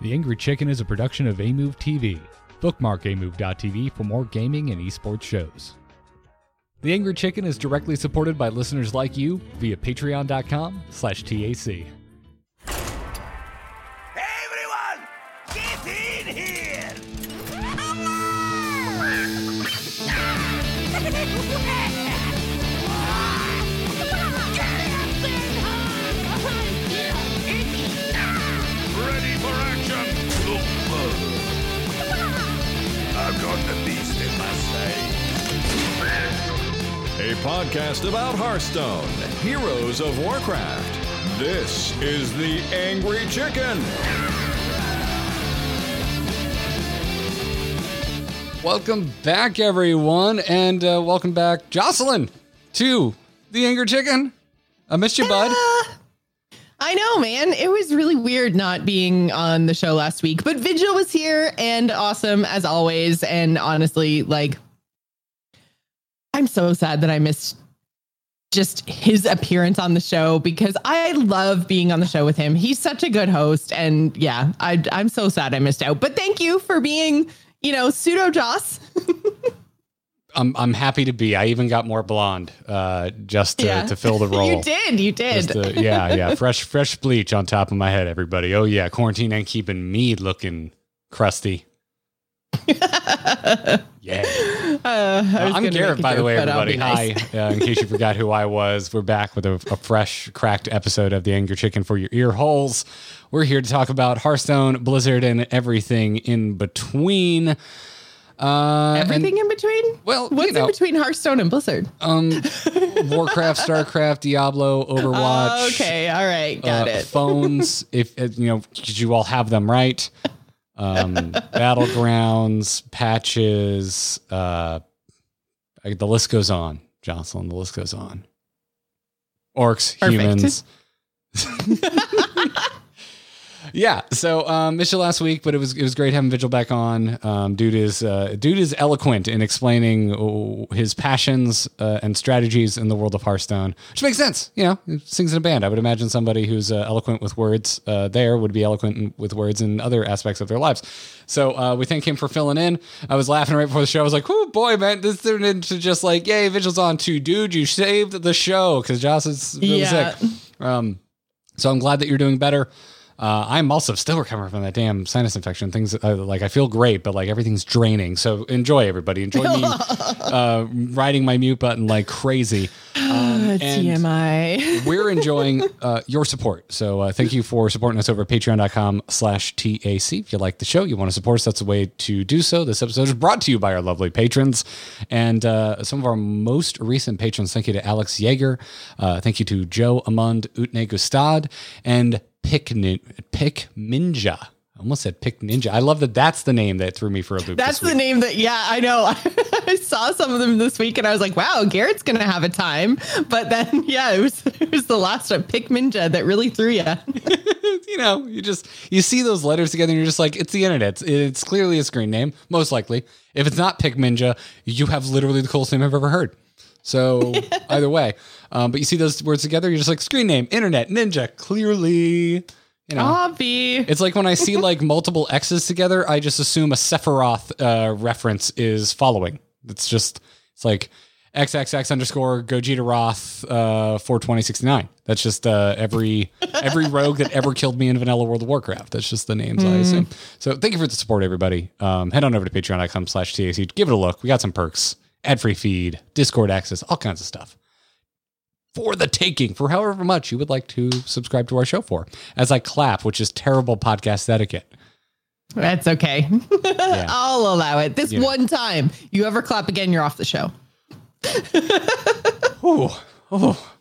The Angry Chicken is a production of Amove TV. Bookmark amove.tv for more gaming and esports shows. The Angry Chicken is directly supported by listeners like you via patreon.com podcast about Hearthstone, Heroes of Warcraft. This is The Angry Chicken. Welcome back, everyone, and uh, welcome back, Jocelyn, to The Angry Chicken. I missed you, bud. I know, man. It was really weird not being on the show last week, but Vigil was here and awesome as always. And honestly, like, I'm so sad that I missed just his appearance on the show because I love being on the show with him. He's such a good host. And yeah, I, I'm so sad I missed out. But thank you for being, you know, pseudo Joce. I'm I'm happy to be. I even got more blonde uh, just to, Yeah. to fill the role. you did. You did. To- yeah, yeah. Fresh fresh bleach on top of my head, everybody. Oh yeah, quarantine ain't keeping me looking crusty. Yeah. Uh, I was I'm gonna Garrett, by the way, everybody. nice. Hi. Uh, in case you forgot who I was, we're back with a, a fresh, cracked episode of The Angry Chicken for your ear holes. We're here to talk about Hearthstone, Blizzard, and everything in between. Uh, and- Everything in between? Well, you what's know. in between Hearthstone and Blizzard? um, Warcraft, Starcraft, Diablo, Overwatch. okay, all right, got uh, it. Phones, if uh, you know, did you all have them right? Um, battlegrounds, patches, uh, I- the list goes on. Jocelyn, the list goes on. Orcs, Perfect. humans. yeah, so um, missed you last week, but it was it was great having Vigil back on. Um, dude is uh, dude is eloquent in explaining his passions uh, and strategies in the world of Hearthstone, which makes sense. You know, he sings in a band. I would imagine somebody who's uh, eloquent with words uh, there would be eloquent with words in other aspects of their lives. So uh, we thank him for filling in. I was laughing right before the show. I was like, "Oh boy, man, this turned into just like, yay, Vigil's on too, dude. You saved the show because Joce is really Yeah. sick." Um, so I'm glad that you're doing better. Uh, I'm also still recovering from that damn sinus infection. Things uh, like I feel great, but like everything's draining. So enjoy, everybody. Enjoy me uh, riding my mute button like crazy. Um, and TMI. we're enjoying uh, your support. So uh, thank you for supporting us over at patreon.com slash TAC. If you like the show, you want to support us, that's a way to do so. This episode is brought to you by our lovely patrons and uh, some of our most recent patrons. Thank you to Alex Yeager. Uh, thank you to Joe Amund Utne Gustad and Pick, Pick Ninja. Almost said Pick Ninja. I love that that's the name that threw me for a loop. That's the name that, yeah, I know. I saw some of them this week and I was like, wow, Garrett's going to have a time. But then, yeah, it was, it was the last one, Pick Ninja, that really threw you. you know, you just you see those letters together, and you're just like, it's the internet. It's, it's clearly a screen name, most likely. If it's not Pick Ninja, you have literally the coolest name I've ever heard. So either way, um, but you see those words together, you're just like screen name, internet, ninja. Clearly, you know. Obvi. It's like when I see like multiple X's together, I just assume a Sephiroth uh, reference is following. It's just it's like XXX underscore Gogeta Roth uh, 42069. That's just uh, every every rogue that ever killed me in Vanilla World of Warcraft. That's just the names I assume. So thank you for the support, everybody. Um, head on over to patreon.com slash TAC. Give it a look. We got some perks, ad free feed, Discord access, all kinds of stuff for the taking for however much you would like to subscribe to our show for. As I clap, which is terrible podcast etiquette. That's okay. I'll allow it. This You know. one time you ever clap again, you're off the show. Oh, oh.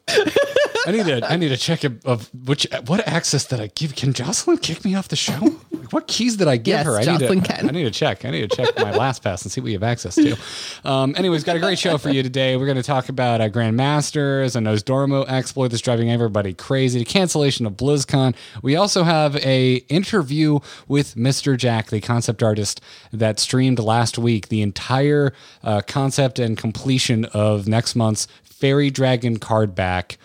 I need to I need to check of- of which what access did I give? Can Jocelyn kick me off the show? Like, what keys did I give Yes, her? I Jocelyn need to can. I need to check. I need to check my last pass and see what you have access to. Um, anyways, got a great show for you today. We're going to talk about uh, Grandmasters, a Nosdormu exploit that's driving everybody crazy, the cancellation of BlizzCon. We also have a interview with Mr. Jack, the concept artist that streamed last week the entire uh, concept and completion of next month's Fairy Dragon card back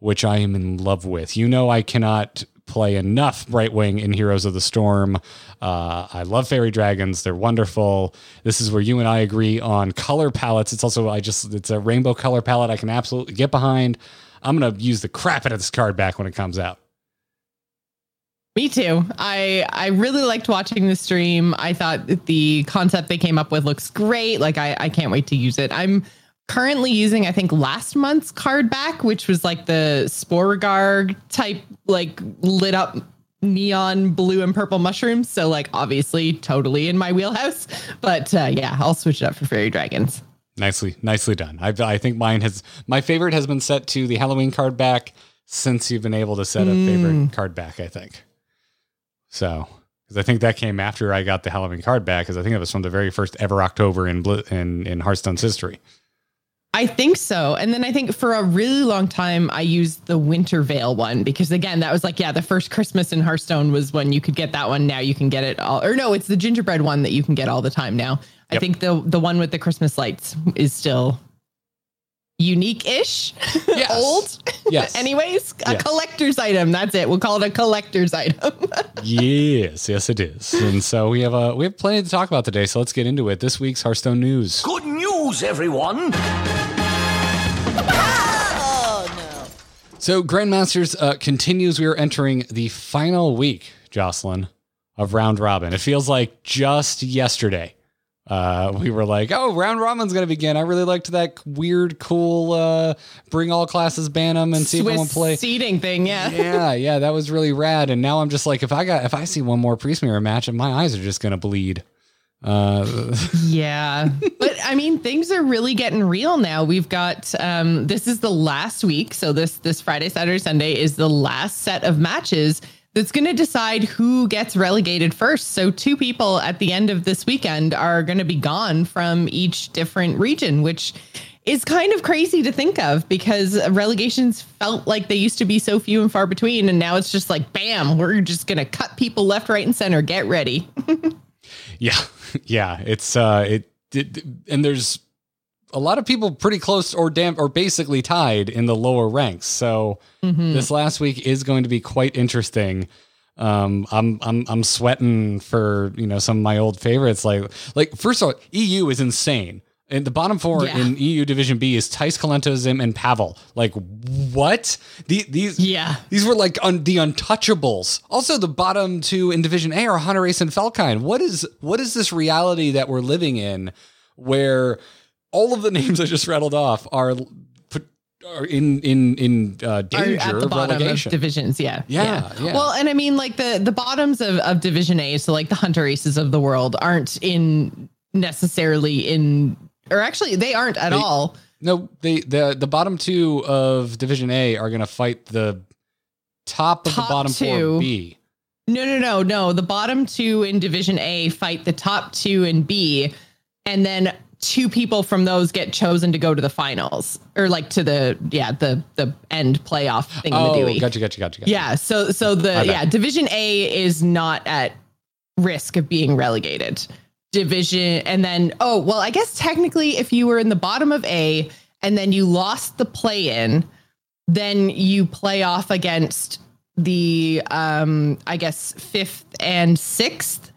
which I am in love with. You know, I cannot play enough Brightwing in Heroes of the Storm. Uh, I love fairy dragons; they're wonderful. This is where you and I agree on color palettes. It's also I just it's a rainbow color palette I can absolutely get behind. I'm gonna use the crap out of this card back when it comes out. Me too. I I really liked watching the stream. I thought the concept they came up with looks great. Like I I can't wait to use it. I'm currently using I think last month's card back, which was like the Sporeggar type like lit up neon blue and purple mushrooms. So like obviously totally in my wheelhouse. But uh, yeah, I'll switch it up for fairy dragons. Nicely, nicely done. I, I think mine has my favorite has been set to the Halloween card back since you've been able to set a favorite card back. I think so because I think that came after I got the Halloween card back because I think it was from the very first ever October in in in Hearthstone's history. I think so. And then I think for a really long time, I used the Winter Veil one because, again, that was like, yeah, the first Christmas in Hearthstone was when you could get that one. Now you can get it all. Or no, it's the gingerbread one that you can get all the time now. I think the the one with the Christmas lights is still unique-ish, Yes. old. Yes. Anyways, a Yes. collector's item. That's it. We'll call it a collector's item. yes, yes, it is. And so we have a we have plenty to talk about today. So let's get into it. This week's Hearthstone news. Good news, everyone! So Grandmasters uh, continues. We are entering the final week, Jocelyn, of round robin. It feels like just yesterday. Uh, we were like, "Oh, round robin's going to begin." I really liked that weird, cool, uh, bring all classes, ban them, and see if anyone Swiss play. seating thing. Yeah. yeah, yeah, that was really rad. And now I'm just like, if I got, if I see one more priest mirror match, and my eyes are just going to bleed. Uh, Yeah. but I mean, things are really getting real now. We've got um this is the last week. So this this Friday, Saturday, Sunday is the last set of matches that's going to decide who gets relegated first. So two people at the end of this weekend are going to be gone from each different region, which is kind of crazy to think of because relegations felt like they used to be so few and far between and now it's just like bam, we're just going to cut people left, right and center. Get ready. Yeah, yeah. It's uh, it, it and there's a lot of people pretty close or damn or basically tied in the lower ranks. So this last week is going to be quite interesting. Um, I'm I'm I'm sweating for you know some of my old favorites. Like like first of all, EU is insane. And the bottom four Yeah. in EU Division B is Thijs, Kolento, Zim, and Pavel. Like what? The, these Yeah. these were like un- the untouchables. Also, the bottom two in Division A are Hunterace and Felkeine. What is what is this reality that we're living in, where all of the names I just rattled off are put are in in in uh, are danger at the of bottom relegation? of divisions. Yeah. Yeah, yeah. Well, and I mean, like the the bottoms of, of Division A, so like the Hunteraces of the world, aren't in necessarily in, or actually they aren't at They- all. no, they the the bottom two of Division A are going to fight the top of Top the bottom two. four B. No, no, no, no. The bottom two in Division A fight the top two in B, and then two people from those get chosen to go to the finals or like to the yeah the the end playoff thing. Oh, Dewey. gotcha, gotcha, gotcha, gotcha. Yeah. So so the yeah Division A is not at risk of being relegated. Division and then oh well I guess technically if you were in the bottom of A and then you lost the play in, then you play off against the um I guess fifth and sixth.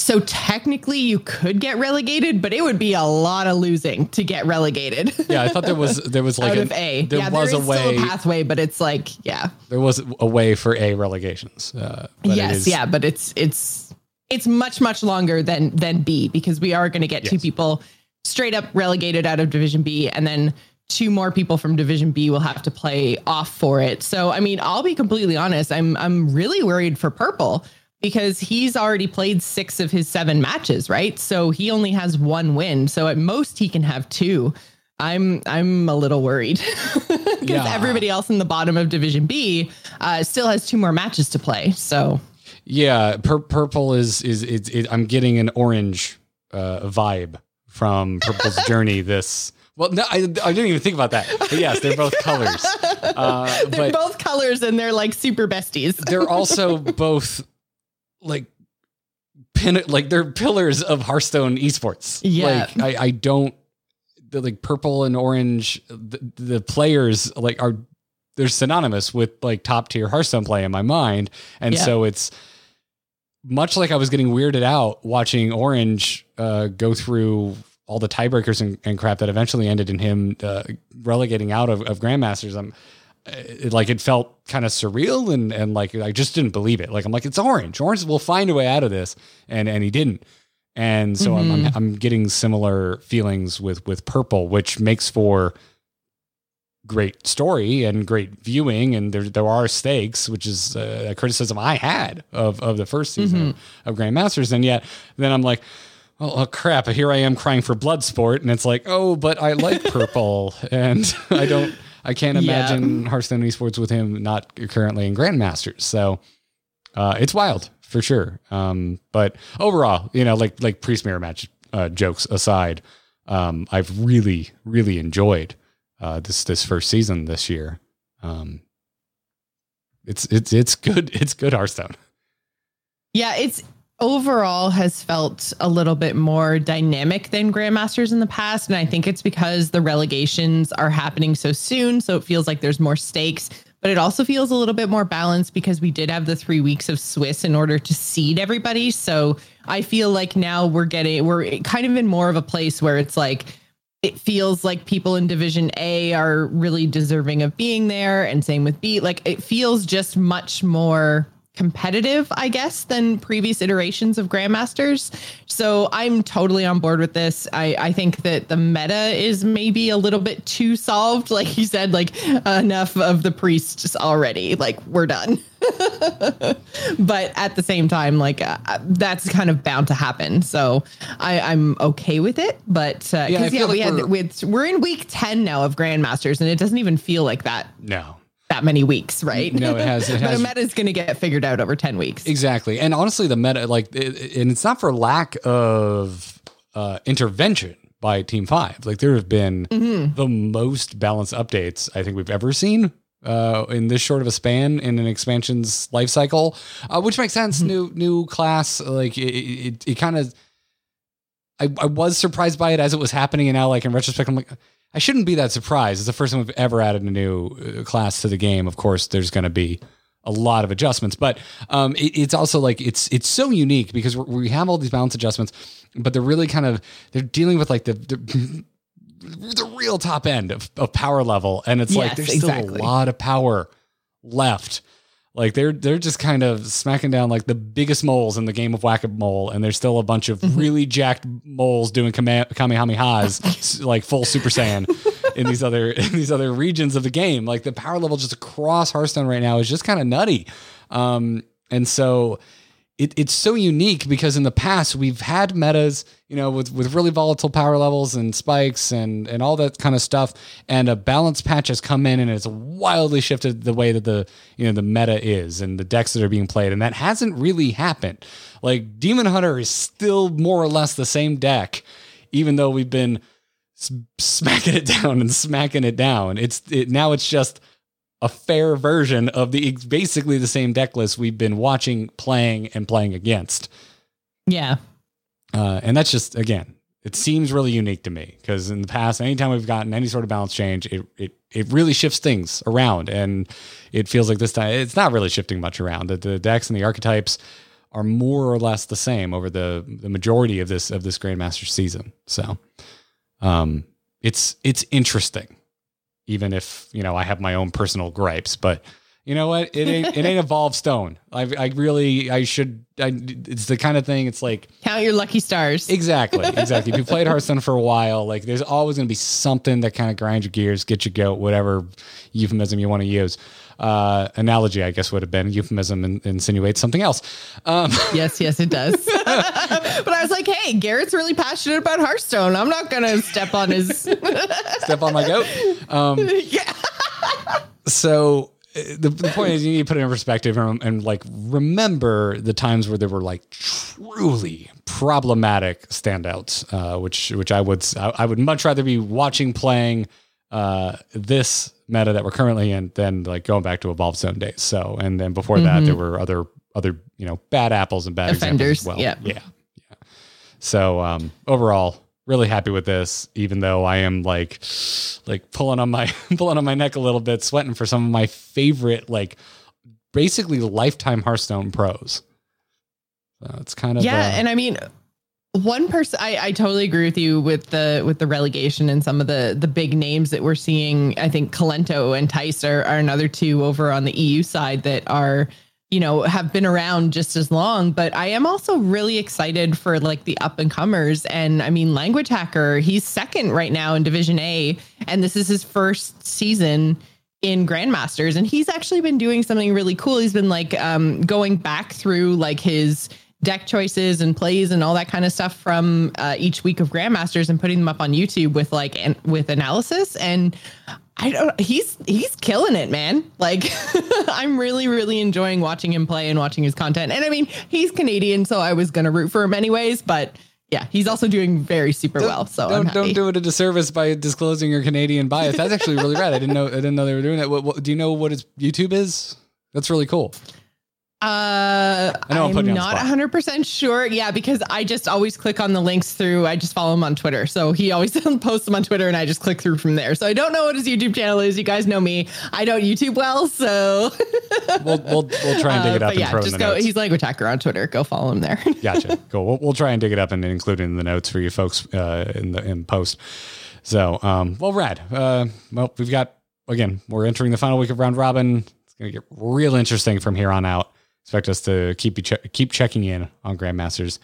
So technically you could get relegated, but it would be a lot of losing to get relegated. Yeah, I thought there was there was like out a, of A. There yeah, was there a way. a pathway, but it's like, yeah. there was a way for A relegations. Uh, but yes, is- yeah, but it's it's it's much much longer than than B because we are going to get two people straight up relegated out of Division B, and then two more people from Division B will have to play off for it. So, I mean, I'll be completely honest. I'm I'm really worried for Purple because he's already played six of his seven matches, right? So he only has one win. So at most he can have two. I'm I'm a little worried because Yeah. everybody else in the bottom of Division B uh, still has two more matches to play. So Yeah, pur- purple is is is, is I'm getting an orange uh, vibe from Purple's journey. This well, no, I, I didn't even think about that. But yes, they're both colors, uh, they're both colors and they're like super besties. they're also both like pin like they're pillars of Hearthstone esports. Yeah. like I I don't the like purple and orange the, the players like are they're synonymous with like top tier Hearthstone play in my mind, and Yeah. so it's much like I was getting weirded out watching Orange uh, go through all the tiebreakers and, and crap that eventually ended in him uh, relegating out of, of Grandmasters. I'm it, like it felt kind of surreal and and like I just didn't believe it. Like I'm like it's Orange. Orange will find a way out of this, and and he didn't. And so I'm, I'm I'm getting similar feelings with with Purple, which makes for great story and great viewing. And there there are stakes which is uh, a criticism I had of of the first season of Grandmasters. And yet then I'm like oh, oh crap here I am crying for Bloodsport. And it's like oh but I like purple. And I don't I can't imagine Yeah. Hearthstone esports with him not currently in Grandmasters so uh, it's wild for sure um, but overall you know like like priest mirror match uh, jokes aside um, I've really really enjoyed uh, this this first season this year. Um, it's it's it's good. It's good Hearthstone. Yeah, it's overall has felt a little bit more dynamic than Grandmasters in the past. And I think it's because the relegations are happening so soon. So it feels like there's more stakes, but it also feels a little bit more balanced because we did have the three weeks of Swiss in order to seed everybody. So I feel like now we're getting, we're kind of in more of a place where it's like, it feels like people in division A are really deserving of being there and same with B like it feels just much more competitive I guess than previous iterations of grandmasters. So I'm totally on board with this. I I think that the meta is maybe a little bit too solved. Like you said like enough of the priests already. Like we're done. But at the same time, like uh, that's kind of bound to happen. So I, I'm okay with it. But uh, Yeah, yeah, we like had we're- with we're in week ten now of Grandmasters, and it doesn't even feel like that. No, that many weeks, right? No, it has- it but has- a meta is going to get figured out over ten weeks. exactly. And honestly, the meta like, it, and it's not for lack of uh, intervention by Team Five. Like there have been the most balanced updates I think we've ever seen. Uh, in this short of a span in an expansion's life cycle, uh, which makes sense. New new class, like it, it, it kind of. I, I was surprised by it as it was happening, and now, like in retrospect, I'm like, I shouldn't be that surprised. It's the first time we've ever added a new uh, class to the game. Of course, there's going to be a lot of adjustments, but um, it, it's also like it's it's so unique because we're, we have all these balance adjustments, but they're really kind of they're dealing with like the. the the real top end of, of power level and it's like Yes, there's still a lot of power left like they're they're just kind of smacking down like the biggest moles in the game of whack a mole, and there's still a bunch of really jacked moles doing kame- kamehamehas like full Super Saiyan in these other in these other regions of the game. Like the power level just across Hearthstone right now is just kind of nutty, um, and so it, it's so unique because in the past we've had metas, you know, with, with really volatile power levels and spikes and and all that kind of stuff. And a balance patch has come in and it's wildly shifted the way that the you know the meta is and the decks that are being played. And that hasn't really happened. Like Demon Hunter is still more or less the same deck, even though we've been smacking it down and smacking it down. It's it, now it's just a fair version of the basically the same deck list we've been watching, playing, and playing against. Yeah. Uh, and that's just again, it seems really unique to me because in the past, anytime we've gotten any sort of balance change, it it it really shifts things around, and it feels like this time it's not really shifting much around. The, the decks and the archetypes are more or less the same over the the majority of this of this Grandmaster season. So, um, it's it's interesting, even if you know I have my own personal gripes, but. You know what? It ain't it ain't a evolved stone. I I really I should I, it's the kind of thing. It's like Count your lucky stars. Exactly, exactly. if you played Hearthstone for a while, like there's always going to be something that kind of grinds your gears, get you goat, whatever euphemism you want to use. Uh, analogy, I guess, would have been euphemism and insinuates something else. Um, Yes, yes, it does. but I was like, hey, Garrett's really passionate about Hearthstone. I'm not going to step on his. step on my goat. Um, yeah. so uh, the, the point is you need to put it in perspective and, and like remember the times where there were like truly problematic standouts uh, which which i would I, I would much rather be watching playing uh, this meta that we're currently in than like going back to evolved zone days. So and then before that there were other other you know bad apples and bad Offenders, well. yeah. yeah. Yeah. So um overall really happy with this, even though I am like like pulling on my pulling on my neck a little bit, sweating for some of my favorite like basically lifetime Hearthstone pros. So it's kind of yeah, uh, and I mean, one person I, I totally agree with you with the with the relegation and some of the the big names that we're seeing. I think Kolento and Thijs are, are another two over on the EU side that are you know have been around just as long. But i am also really excited for like the up and comers and i mean language hacker he's second right now in division a. And this is his first season in grandmasters. And he's actually been doing something really cool. He's been like um going back through like his deck choices and plays and all that kind of stuff from uh, each week of grandmasters and putting them up on youtube with like an, with analysis and I don't. He's he's killing it, man. Like I'm really really enjoying watching him play and watching his content. And I mean, he's Canadian, so I was gonna root for him anyways. But yeah, he's also doing very super well. So don't don't do it a disservice by disclosing your Canadian bias. That's actually really rad. I didn't know I didn't know they were doing that. What, what, do you know what his YouTube is? That's really cool. Uh, I know I'm I'm not 100 percent sure. Yeah, because I just always click on the links through. I just follow him on Twitter, so he always posts them on Twitter, and I just click through from there. So I don't know what his YouTube channel is. You guys know me. I don't YouTube well, so We'll we'll, we'll try and dig Uh, it up and yeah, throw it in just go. notes. He's language hacker on Twitter. Go follow him there. Gotcha. Cool. We'll, we'll try and dig it up and include it in the notes for you folks uh, in the in post. So, um, well, rad. Uh, well, we've got again. We're entering the final week of round robin. It's gonna get real interesting from here on out. Expect us to keep che- keep checking in on Grandmasters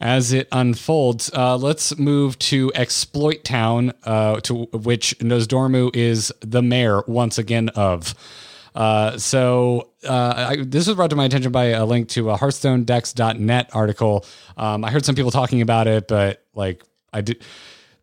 as it unfolds. Uh, let's move to Exploit Town, uh, to which Nosdormu is the mayor once again of. Uh, so uh, I, this was brought to my attention by a link to a HearthstoneDex.net article. Um, I heard some people talking about it, but like I did,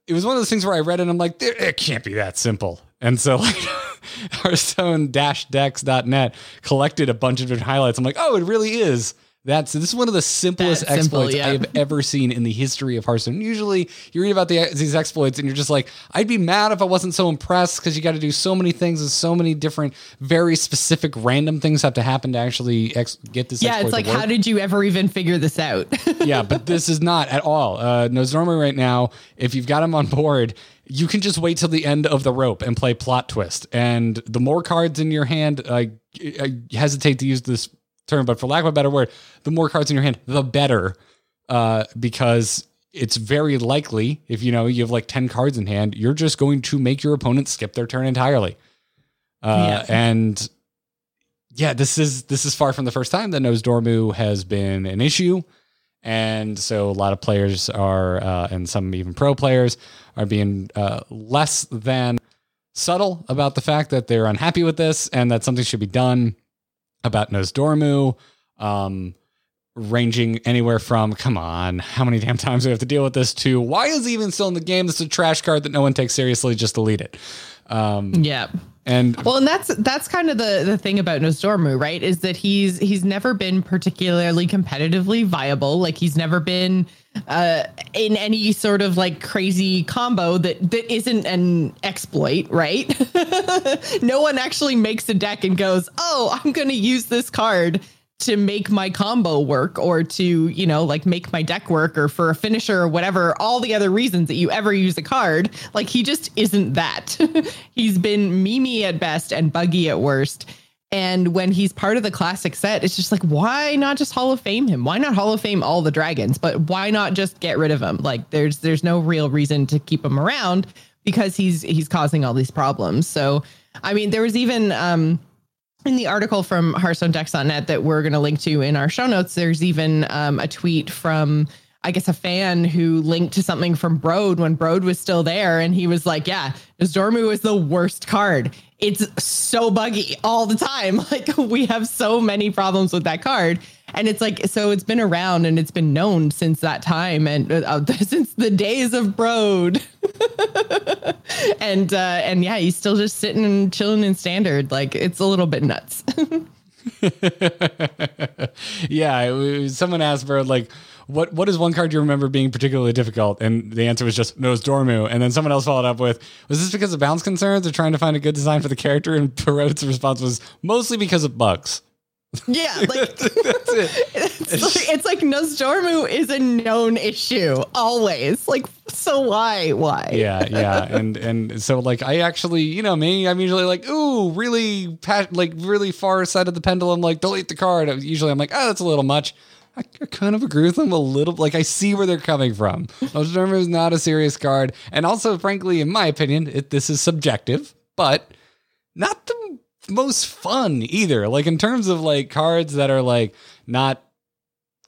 it was one of those things where I read it and I'm like, it can't be that simple. And so like Hearthstone-Dex.net collected a bunch of different highlights. I'm like, oh, it really is. That's this is one of the simplest simple, exploits yeah. I have ever seen in the history of Hearthstone. Usually, you read about the, these exploits and you're just like, I'd be mad if I wasn't so impressed because you got to do so many things and so many different, very specific, random things have to happen to actually ex- get this. yeah, exploit it's like, how did you ever even figure this out? yeah, but this is not at all. Uh, Nosdormu right now, if you've got him on board, you can just wait till the end of the rope and play plot twist. And the more cards in your hand, I, I hesitate to use this term, but for lack of a better word, the more cards in your hand, the better. Uh, because it's very likely if you know you have like 10 cards in hand, you're just going to make your opponent skip their turn entirely. Uh, Yeah. and yeah, this is this is far from the first time that Nosdormu has been an issue. And so a lot of players are, uh, and some even pro players are being uh, less than subtle about the fact that they're unhappy with this and that something should be done about Nosdormu. Um, ranging anywhere from, come on, how many damn times do we have to deal with this, to why is he even still in the game? This is a trash card that no one takes seriously, just delete it. Um, yeah. And Well, and that's that's kind of the the thing about Nosdormu, right? Is that he's he's never been particularly competitively viable. Like he's never been uh in any sort of like crazy combo that that isn't an exploit, right? no one actually makes a deck and goes, "Oh, I'm going to use this card to make my combo work or to, you know, like make my deck work or for a finisher or whatever, all the other reasons that you ever use a card. Like he just isn't that. he's been memey at best and buggy at worst. And when he's part of the classic set, it's just like, why not just Hall of Fame him? Why not Hall of Fame all the dragons? But why not just get rid of him? Like there's there's no real reason to keep him around because he's he's causing all these problems. So I mean, there was even um in the article from HearthstoneDex.net that we're going to link to in our show notes, there's even um, a tweet from, I guess, a fan who linked to something from Brode when Brode was still there. And he was like, Yeah, Dormu is the worst card. It's so buggy all the time. Like, we have so many problems with that card. And it's like, so it's been around and it's been known since that time and uh, since the days of Brode. and uh and yeah he's still just sitting and chilling in standard like it's a little bit nuts yeah, someone asked for like, what what is one card you remember being particularly difficult? And the answer was just Nosdormu. And then someone else followed up with, was this because of balance concerns or trying to find a good design for the character? And Perot's response was mostly because of bugs. Yeah, like That's it. it's, like, it's like Nosdormu is a known issue always. Like, so why? Why? yeah, yeah, and and so like I actually, you know me, I'm usually like, ooh, really, pa- like really far side of the pendulum, like delete the card. Usually, I'm like, oh, that's a little much. I, kind of agree with them a little. Like I see where they're coming from. Nosdormu is not a serious card, and also, frankly, in my opinion, it, this is subjective, but not the most fun either. Like in terms of like cards that are like not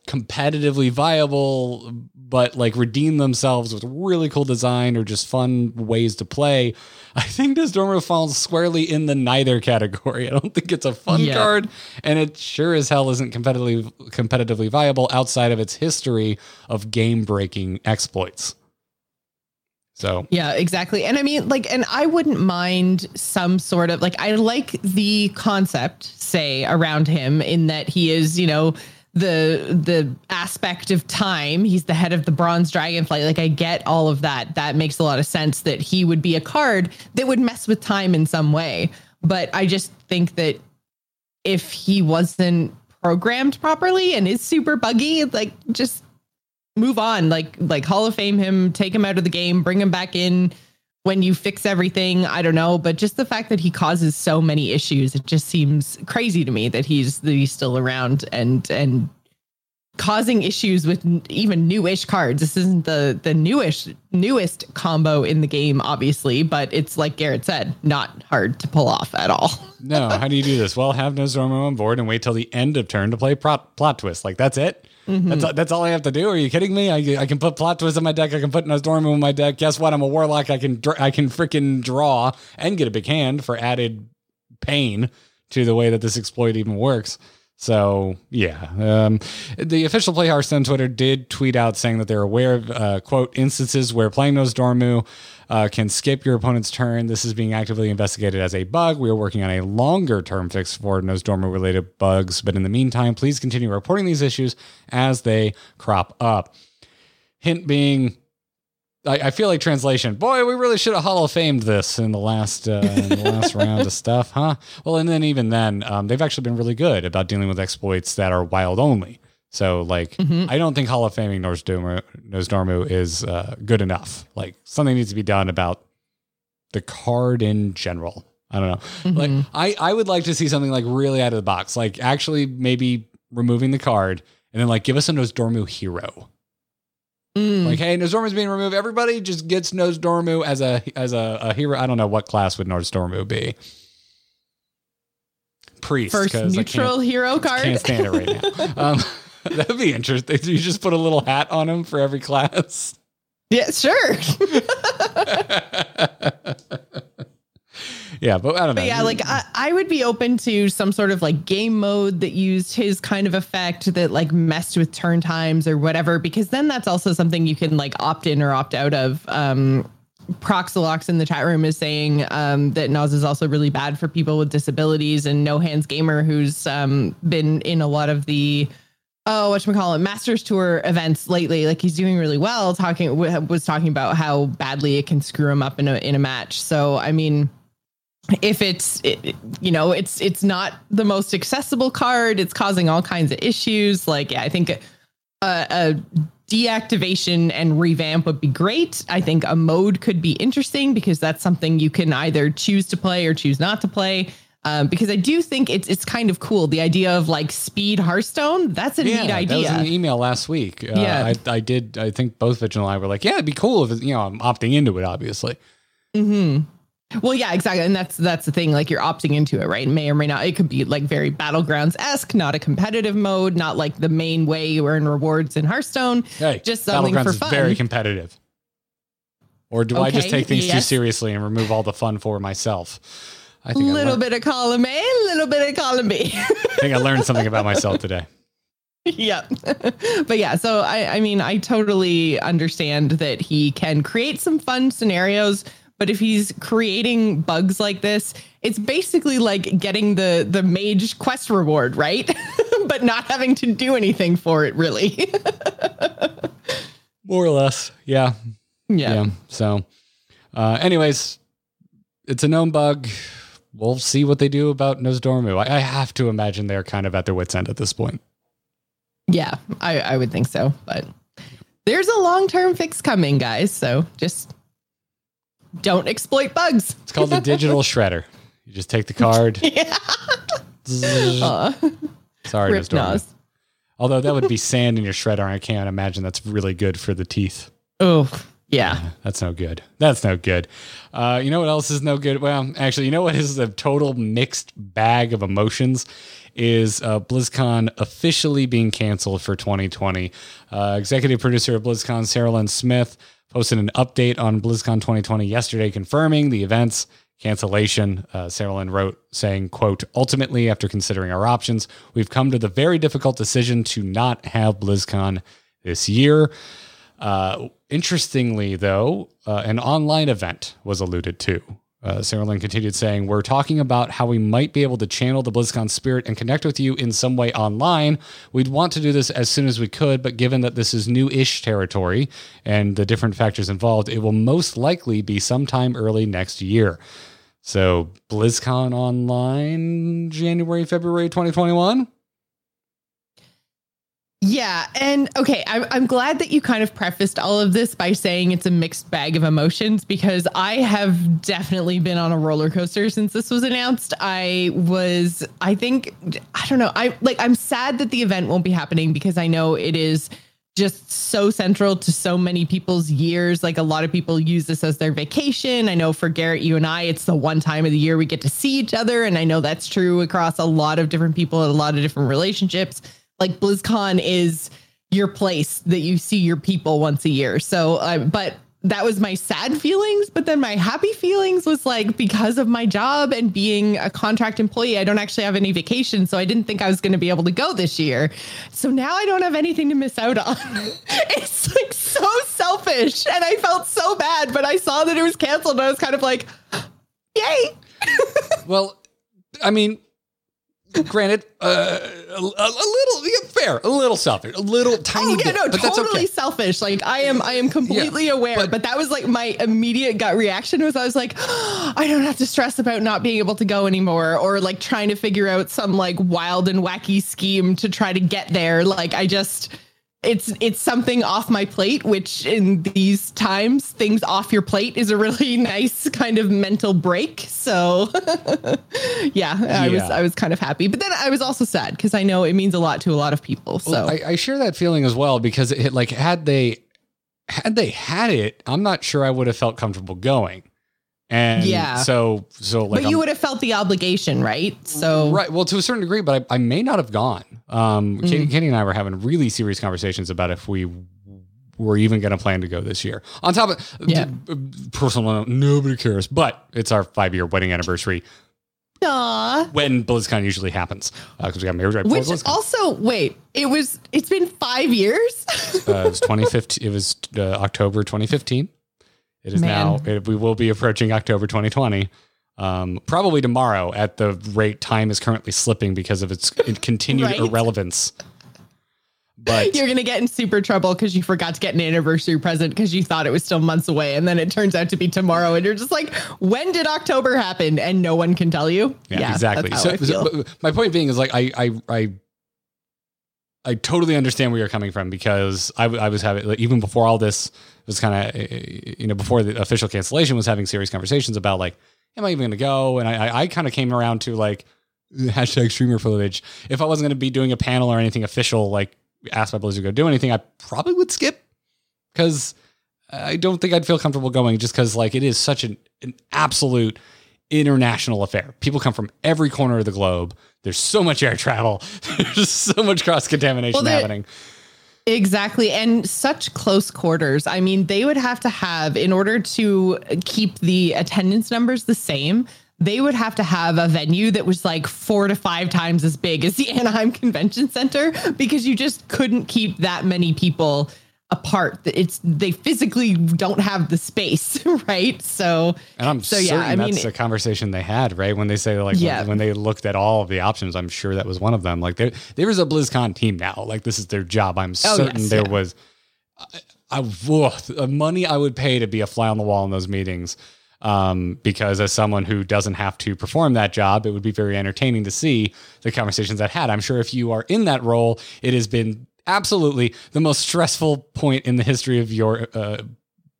competitively viable but like redeem themselves with really cool design or just fun ways to play i think this Dormo falls squarely in the neither category i don't think it's a fun Yeah. card and it sure as hell isn't competitively competitively viable outside of its history of game breaking exploits so Yeah, exactly. And I mean, like, and I wouldn't mind some sort of like, I like the concept, say, around him in that he is, you know, the the aspect of time. He's the head of the bronze dragonflight like i get all of that. That makes a lot of sense that he would be a card that would mess with time in some way. But i just think that if he wasn't programmed properly and is super buggy like just move on. Like like hall of fame him take him out of the game bring him back in when you fix everything i don't know but just the fact that he causes so many issues it just seems crazy to me that he's that he's still around and and causing issues with even newish cards. This isn't the the newish newest combo in the game obviously but it's like garrett said not hard to pull off at all. No how do you do this? Well have Nosdormu on board and wait till the end of turn to play plot, plot twist. Like that's it That's, mm-hmm. that's all I have to do. Are you kidding me? I, I can put plot twist in my deck. I can put Nosdormu in my deck. Guess what? I'm a warlock. I can I can freaking draw and get a big hand for added pain to the way that this exploit even works. So yeah, um, the official Play Hearthstone Twitter did tweet out saying that they're aware of uh, quote instances where playing Nosdormu uh, can skip your opponent's turn. This is being actively investigated as a bug. We are working on a longer term fix for those Nosdormu related bugs, but in the meantime, please continue reporting these issues as they crop up. Hint being, I, I feel like translation. Boy, we really should have Hall of Famed this in the last uh, in the last round of stuff, huh? Well, and then even then, um, they've actually been really good about dealing with exploits that are wild only. So, like, I don't think Hall of Faming Nosdormu, Nosdormu is uh, good enough. Like, something needs to be done about the card in general. I don't know. Like, I I would like to see something like really out of the box, like actually maybe removing the card and then like give us a Nosdormu hero. Mm. Like, hey, Nosdormu's being removed. Everybody just gets Nosdormu as a as a, a hero. I don't know what class would Nosdormu be. Priest, First neutral hero card can't stand it right now. Um, that'd be interesting. You just put a little hat on him for every class. yeah sure Yeah, but I don't know. But yeah, like I, I would be open to some sort of like game mode that used his kind of effect that like messed with turn times or whatever, because then that's also something you can like opt in or opt out of. Um, Proxalox in the chat room is saying um, that Nas is also really bad for people with disabilities, and No Hands Gamer, who's um, been in a lot of the oh what call it Masters Tour events lately, like he's doing really well. Talking was talking about how badly it can screw him up in a in a match. So I mean if it's it, you know it's it's not the most accessible card it's causing all kinds of issues like yeah, i think a, a deactivation and revamp would be great i think a mode could be interesting because that's something you can either choose to play or choose not to play um, because i do think it's it's kind of cool the idea of like speed hearthstone that's a neat That was idea in email last week. Uh, Yeah. I, I did. I think both Vigil and I were like, yeah, it'd be cool if you know I'm opting into it. Obviously, hmm Well, yeah, exactly, and that's that's the thing. Like you're opting into it, right? It may or may not. It could be like very battlegrounds esque, not a competitive mode, not like the main way you earn rewards in Hearthstone. hey, Just something Battlegrounds for is fun. very competitive. Or do I just take things too seriously and remove all the fun for myself? I A think I little learned, bit of column A, a little bit of column B. I think I learned something about myself today. yep. but yeah, so I, I mean, I totally understand that he can create some fun scenarios, but if he's creating bugs like this, it's basically like getting the the mage quest reward, right? but not having to do anything for it, really. More or less, yeah. yeah. yeah. So, uh, anyways, it's a known bug. we'll see what they do about Nosdormu. I, I have to imagine they're kind of at their wits' end at this point. Yeah, I, I would think so. But there's a long term fix coming, guys. So just don't exploit bugs. It's called the digital shredder. You just take the card. Yeah. zzz. Sorry, rip. Although that would be sand in your shredder, I can't imagine that's really good for the teeth. Oh, yeah. That's no good. That's no good. Uh, you know what else is no good? Well, actually, you know what is a total mixed bag of emotions is uh, BlizzCon officially being canceled for 2020. Uh, executive producer of BlizzCon, Saralyn Smith, posted an update on BlizzCon 2020 yesterday confirming the event's cancellation. Uh, Saralyn wrote saying, quote, ultimately, after considering our options, we've come to the very difficult decision to not have BlizzCon this year. Uh, interestingly, though, uh, an online event was alluded to. Uh, Saralyn continued saying, We're talking about how we might be able to channel the BlizzCon spirit and connect with you in some way online. We'd want to do this as soon as we could, but given that this is new ish territory and the different factors involved, it will most likely be sometime early next year. So, BlizzCon online, January, February 2021? Yeah. And okay, I'm, I'm glad that you kind of prefaced all of this by saying it's a mixed bag of emotions because I have definitely been on a roller coaster since this was announced. I was, I think, I don't know. I like, I'm sad that the event won't be happening because I know it is just so central to so many people's years. Like a lot of people use this as their vacation. I know for Garrett, you and I, it's the one time of the year we get to see each other. And I know that's true across a lot of different people, a lot of different relationships. Like BlizzCon is your place that you see your people once a year. So, uh, but that was my sad feelings. But then my happy feelings was like because of my job and being a contract employee, I don't actually have any vacation. So I didn't think I was going to be able to go this year. So now I don't have anything to miss out on. it's like so selfish. And I felt so bad, but I saw that it was canceled. And I was kind of like, yay. Well, I mean, granted, uh, a, a little yeah, fair, a little selfish, a little tiny Oh yeah, bit, no, totally okay. selfish. Like I am, I am completely aware. but- But, that was like my immediate gut reaction was I was like, I don't have to stress about not being able to go anymore, or like trying to figure out some like wild and wacky scheme to try to get there. Like I just, it's it's something off my plate, which in these times, things off your plate is a really nice kind of mental break. So yeah, I was I was kind of happy, but then I was also sad because I know it means a lot to a lot of people. So. Well, I, I share that feeling as well because it like had they had they had it, I'm not sure I would have felt comfortable going. And Yeah. so so like but you I'm- would have felt the obligation, right? So right well to a certain degree, but I, I may not have gone. Um, Mm. Katie, Katie and I were having really serious conversations about if we were even going to plan to go this year. On top of Yeah. uh, personal, nobody cares, but it's our five year wedding anniversary Aw. when BlizzCon usually happens because we got married right before Which BlizzCon. also, wait, it was it's been five years. uh, it was 2015. It was uh, October 2015. It is Man. now. It, we will be approaching October 2020. Um, probably tomorrow at the rate time is currently slipping because of its continued Right. irrelevance. But You're gonna get in super trouble because you forgot to get an anniversary present because you thought it was still months away, and then it turns out to be tomorrow, and you're just like, when did October happen? And no one can tell you. yeah, exactly. So, so- my point being is like I I I I totally understand where you're coming from because I, I was having like, even before all this was kind of eh, eh, you know before the official cancellation was having serious conversations about like am I even going to go and I I, I kind of came around to like hashtag streamer footage if I wasn't going to be doing a panel or anything official like asked by Blizzard to go do anything I probably would skip because I don't think I'd feel comfortable going just because like it is such an, an absolute international affair. People come from every corner of the globe. There's so much air travel. There's so much cross contamination Well, happening. Exactly. And such close quarters. I mean, they would have to have, in order to keep the attendance numbers the same, they would have to have a venue that was like four to five times as big as the Anaheim Convention Center because you just couldn't keep that many people apart. That it's they physically don't have the space, right? So And I'm So, yeah, I mean- that's a conversation they had, right? When they say like Yeah. when, when they looked at all of the options, I'm sure that was one of them. Like there there is a BlizzCon team now. Like this is their job. I'm Oh, certain yes, there yeah. was I, I whoa, the money I would pay to be a fly on the wall in those meetings. Um, because as someone who doesn't have to perform that job, it would be very entertaining to see the conversations I've had. I'm sure if you are in that role, it has been absolutely the most stressful point in the history of your uh,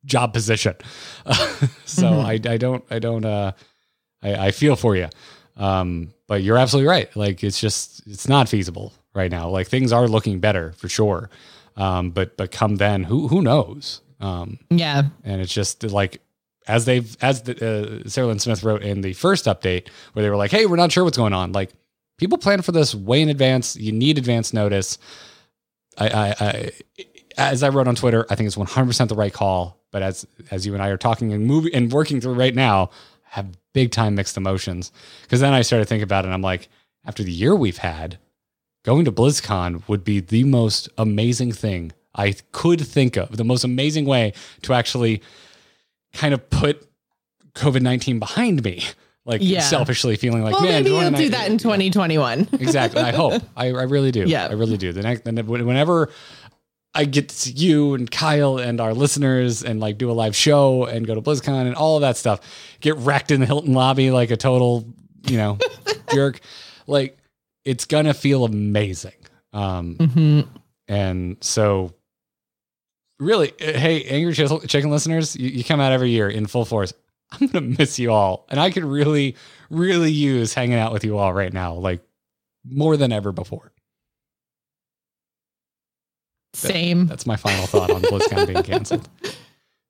job position. so I, I don't, I don't, uh, I, I feel for you. Um, but you're absolutely right. Like it's just, it's not feasible right now. Like things are looking better for sure. Um, but, but come then, who, who knows? Um, Yeah. and it's just like as they've as the, uh, Saralyn Smith wrote in the first update where they were like, "Hey, we're not sure what's going on." Like people plan for this way in advance. You need advance notice. I, I, I as I wrote on Twitter, I think it's 100 percent the right call. But as as you and I are talking and moving and working through right now, I have big time mixed emotions because then I started thinking about it. and I'm like, after the year we've had, going to BlizzCon would be the most amazing thing I could think of, the most amazing way to actually kind of put COVID 19 behind me. Like Yeah. selfishly feeling like, well, man, maybe you'll 2019 do that in 2021. exactly. I hope. I, I really do. Yeah. I really do. The next, whenever I get to see you and Kyle and our listeners and like do a live show and go to BlizzCon and all of that stuff, get wrecked in the Hilton lobby like a total, you know, jerk. Like it's gonna feel amazing. Um, Mhm. and so, really, uh, hey, Angry Chicken Chicken listeners, you, you come out every year in full force. I'm gonna miss you all, and I could really, really use hanging out with you all right now, like more than ever before. Same. That's my final thought on BlizzCon being canceled.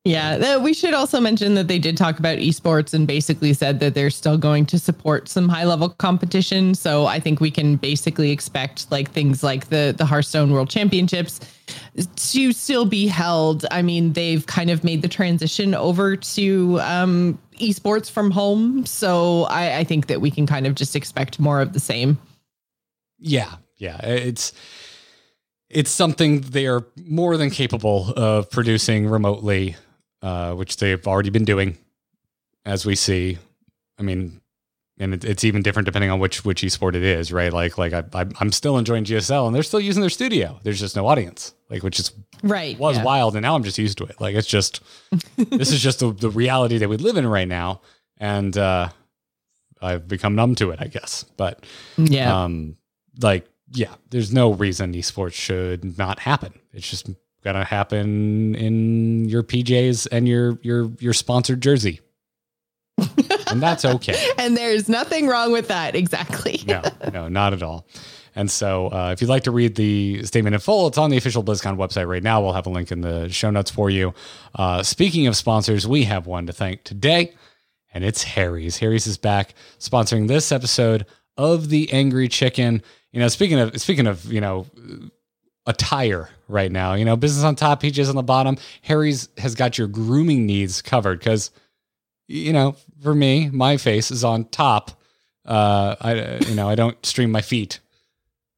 Yeah, we should also mention that they did talk about esports and basically said that they're still going to support some high level competition. So I think we can basically expect like things like the the Hearthstone World Championships to still be held. I mean, they've kind of made the transition over to um, esports from home, so I, I think that we can kind of just expect more of the same. Yeah, yeah, it's it's something they are more than capable of producing remotely, uh, which they've already been doing, as we see. I mean, and it, it's even different depending on which which esport it is, right? Like like I, I I'm still enjoying GSL, and they're still using their studio. There's just no audience, like which is Right. was yeah. wild, and now I'm just used to it. Like it's just this is just the, the reality that we live in right now, and uh, I've become numb to it, I guess. But Yeah. um, like, yeah, there's no reason esports should not happen. It's just gonna happen in your PJs and your your your sponsored jersey, and that's okay. and there's nothing wrong with that. Exactly. No, no, not at all. And so, uh, if you'd like to read the statement in full, it's on the official BlizzCon website right now. We'll have a link in the show notes for you. Uh, speaking of sponsors, we have one to thank today, and it's Harry's. Harry's is back sponsoring this episode of the Angry Chicken. You know, speaking of speaking of you know attire right now, you know, business on top, PJs on the bottom. Harry's has got your grooming needs covered because you know, for me, my face is on top. Uh, I you know I don't stream my feet.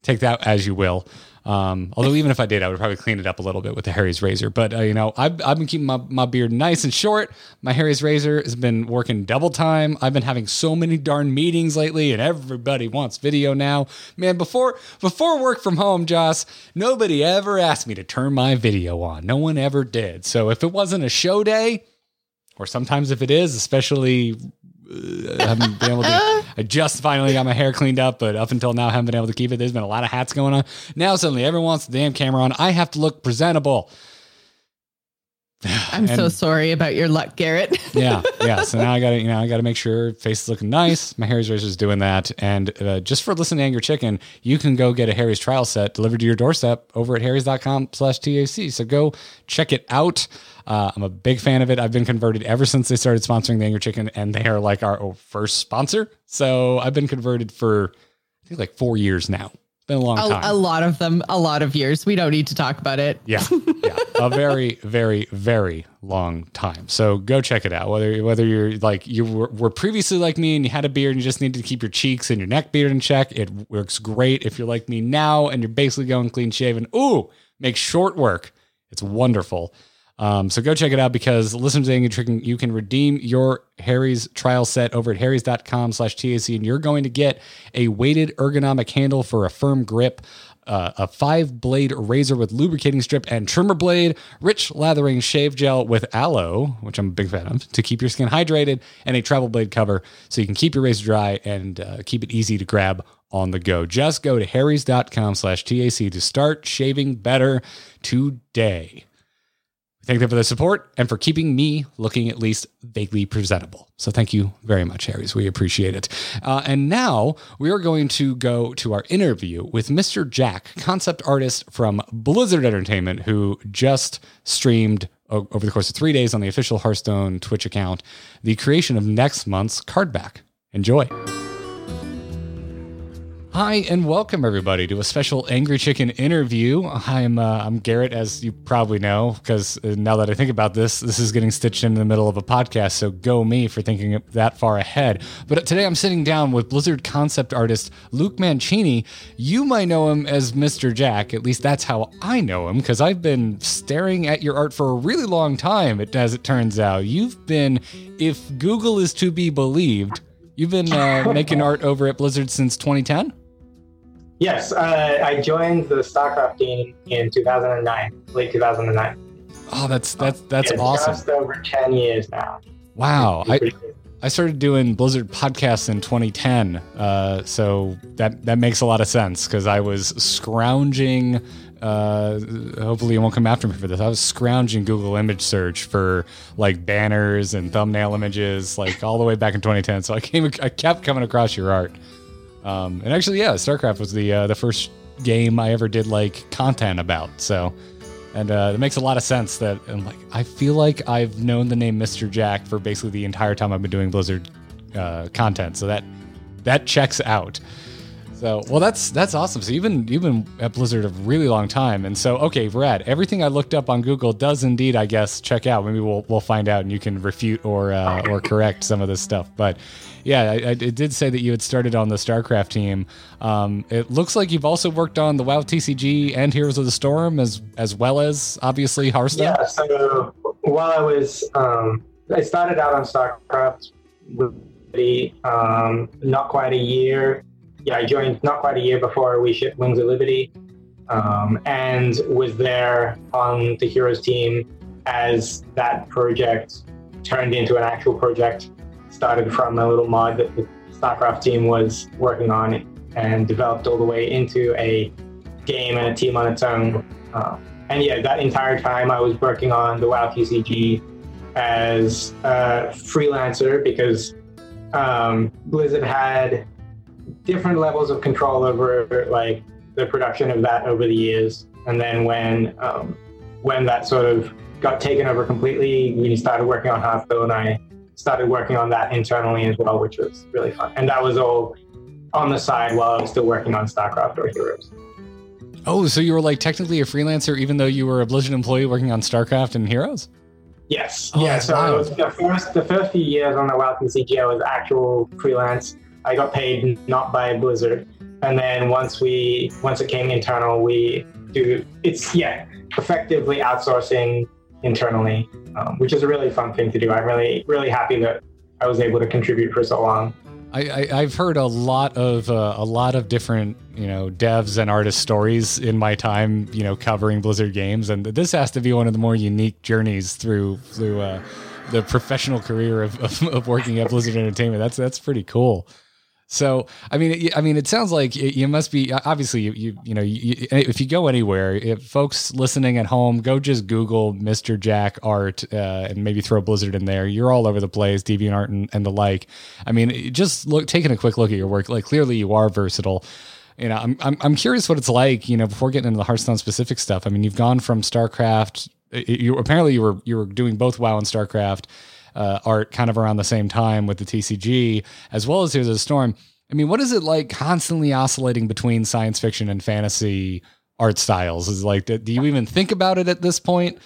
Take that as you will. Um, although even if I did, I would probably clean it up a little bit with the Harry's razor. But uh, you know, I've I've been keeping my, my beard nice and short. My Harry's razor has been working double time. I've been having so many darn meetings lately, and everybody wants video now. Man, before before work from home, Joce, nobody ever asked me to turn my video on. No one ever did. So if it wasn't a show day, or sometimes if it is, especially I haven't been able to. I just finally got my hair cleaned up, but up until now, I haven't been able to keep it. There's been a lot of hats going on. Now suddenly, everyone wants the damn camera on. I have to look presentable. I'm so sorry about your luck, Garrett. yeah, yeah. So now I got to, you know, I got to make sure face is looking nice. My Harry's razor is doing that, and uh, just for listening to Angry Chicken, you can go get a Harry's trial set delivered to your doorstep over at harrys.com/tac. So go check it out. Uh, I'm a big fan of it. I've been converted ever since they started sponsoring the Angry Chicken, and they are like our first sponsor. So I've been converted for I think like four years now. It's been a long time. a, a lot of them, a lot of years. We don't need to talk about it. Yeah, yeah, a very, very, very long time. So go check it out. Whether whether you're like you were, were previously like me and you had a beard and you just needed to keep your cheeks and your neck beard in check, it works great. If you're like me now and you're basically going clean shaven, ooh, make short work. It's wonderful. Um, so go check it out because listen to the Angry You can redeem your Harry's trial set over at harrys.com slash TAC and you're going to get a weighted ergonomic handle for a firm grip uh, a five blade razor with lubricating strip and trimmer blade, rich lathering shave gel with aloe, which I'm a big fan of, to keep your skin hydrated, and a travel blade cover so you can keep your razor dry and uh, keep it easy to grab on the go. Just go to harrys.com slash TAC to start shaving better today. Thank them for the support and for keeping me looking at least vaguely presentable. So thank you very much, Harry's. We appreciate it. Uh, and now we are going to go to our interview with Mr. Jack, concept artist from Blizzard Entertainment, who just streamed o- over the course of three days on the official Hearthstone Twitch account the creation of next month's card back. Enjoy. Hi and welcome everybody to a special Angry Chicken interview. I'm uh, I'm Garrett, as you probably know, because uh, now that I think about this, this is getting stitched in the middle of a podcast. So go me for thinking that far ahead. But today I'm sitting down with Blizzard concept artist Luke Mancini. You might know him as Mr. Jack. At least that's how I know him, because I've been staring at your art for a really long time. As it turns out, you've been, if Google is to be believed, you've been uh, making art over at Blizzard since 2010. Yes, uh, I joined the StarCraft team in 2009, late 2009. Oh, that's that's that's it's awesome! Just over 10 years now. Wow, I. I started doing Blizzard podcasts in 2010, uh, so that that makes a lot of sense because I was scrounging. Uh, hopefully, you won't come after me for this. I was scrounging Google image search for like banners and thumbnail images, like all the way back in 2010. So I came, I kept coming across your art. Um, and actually, yeah, StarCraft was the uh, the first game I ever did like content about. So, and uh, it makes a lot of sense that I'm like, I feel like I've known the name Mr. Jack for basically the entire time I've been doing Blizzard uh, content. So that that checks out. So, well, that's that's awesome. So you've been you've been at Blizzard a really long time, and so okay, Brad, everything I looked up on Google does indeed, I guess, check out. Maybe we'll we'll find out, and you can refute or uh, or correct some of this stuff. But yeah, I, I, did say that you had started on the StarCraft team. Um, it looks like you've also worked on the WoW TCG and Heroes of the Storm, as as well as obviously Hearthstone. Yeah, so while I was, um, I started out on StarCraft with the, um, not quite a year. Yeah, I joined not quite a year before we shipped Wings of Liberty, um, and was there on the Heroes team as that project turned into an actual project. Started from a little mod that the StarCraft team was working on and developed all the way into a game and a team on its own. Um, and yeah, that entire time I was working on the WoW TCG as a freelancer because um, Blizzard had different levels of control over like the production of that over the years. And then when um, when that sort of got taken over completely, we started working on Hearthstone. And I started working on that internally as well, which was really fun. And that was all on the side while I was still working on StarCraft or Heroes. Oh, so you were like technically a freelancer, even though you were a Blizzard employee working on StarCraft and Heroes. Yes. Oh, yeah. So it wild. was the first the first few years on the WoW TCG, I was actual freelance. I got paid not by Blizzard, and then once we once it came internal, we do it's yeah effectively outsourcing internally, um, which is a really fun thing to do. I'm really really happy that I was able to contribute for so long. I, I've heard a lot of uh, a lot of different you know devs and artist stories in my time you know covering Blizzard games, and this has to be one of the more unique journeys through through uh, the professional career of, of, of working at Blizzard Entertainment. That's that's pretty cool. So, I mean, I mean, it sounds like you must be obviously you you, you know you, eh, if you go anywhere, if folks listening at home go just Google Mr. Jack art uh, and maybe throw Blizzard in there. You're all over the place, DeviantArt and, and the like. I mean, eh, just look taking a quick look at your work. Like clearly, you are versatile. You know, I'm I'm I'm curious what it's like. You know, before getting into the Hearthstone specific stuff. I mean, you've gone from StarCraft. Eh, you apparently you were you were doing both WoW and StarCraft uh, art kind of around the same time with the TCG, as well as of the Storm. I mean, what is it like constantly oscillating between science fiction and fantasy art styles? Is like, do you even think about it at this point?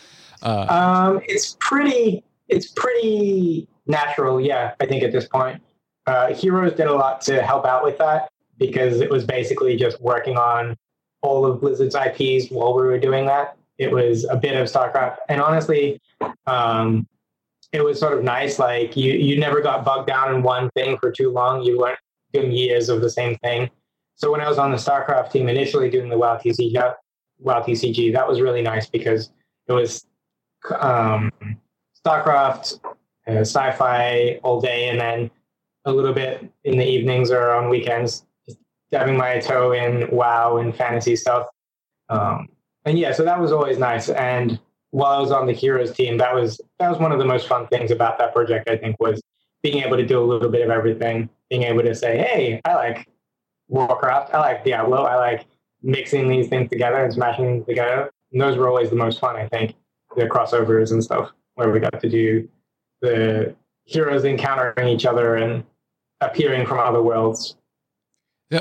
Uh, Um, it's pretty it's pretty natural, yeah. I think at this point, uh, Heroes did a lot to help out with that because it was basically just working on all of Blizzard's IPs while we were doing that. It was a bit of StarCraft, and honestly, um, it was sort of nice. Like you, you never got bogged down in one thing for too long. You weren't doing years of the same thing. so when I was on the StarCraft team initially doing the WoW TCG, WoW TCG, that was really nice because it was um, StarCraft, uh, sci-fi all day, and then a little bit in the evenings or on weekends, dabbing my toe in WoW and fantasy stuff. Um, and yeah, so that was always nice. And while I was on the Heroes team, that was that was one of the most fun things about that project. I think was being able to do a little bit of everything, being able to say, "Hey, I like Warcraft, I like Diablo, I like mixing these things together and smashing them together." And those were always the most fun, I think, the crossovers and stuff where we got to do the heroes encountering each other and appearing from other worlds.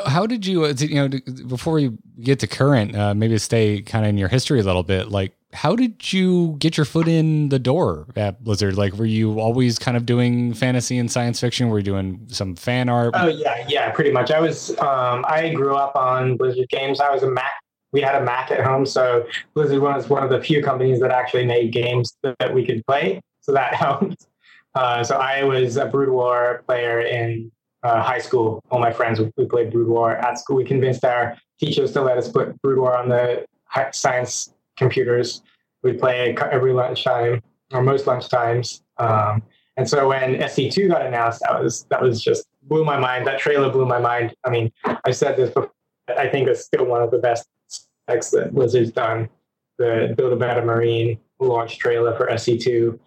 How did you, uh, you know, before we get to current, uh, maybe stay kind of in your history a little bit, like how did you get your foot in the door at Blizzard? Like, were you always kind of doing fantasy and science fiction? Were you doing some fan art? Oh yeah, yeah, pretty much. I was, um, I grew up on Blizzard games. I was a Mac. We had a Mac at home, so Blizzard was one of the few companies that actually made games that we could play. So that helped. Uh, so I was a Brood War player in uh, high school. All my friends we played Brood War at school. We convinced our teachers to let us put Brood War on the science computers. We'd play every lunchtime or most lunchtimes. Um, and so when SC2 got announced, that was that was just blew my mind. That trailer blew my mind. I mean, I said this before. I think it's still one of the best specs that Blizzard's done. The Build a Better Marine launch trailer for SC2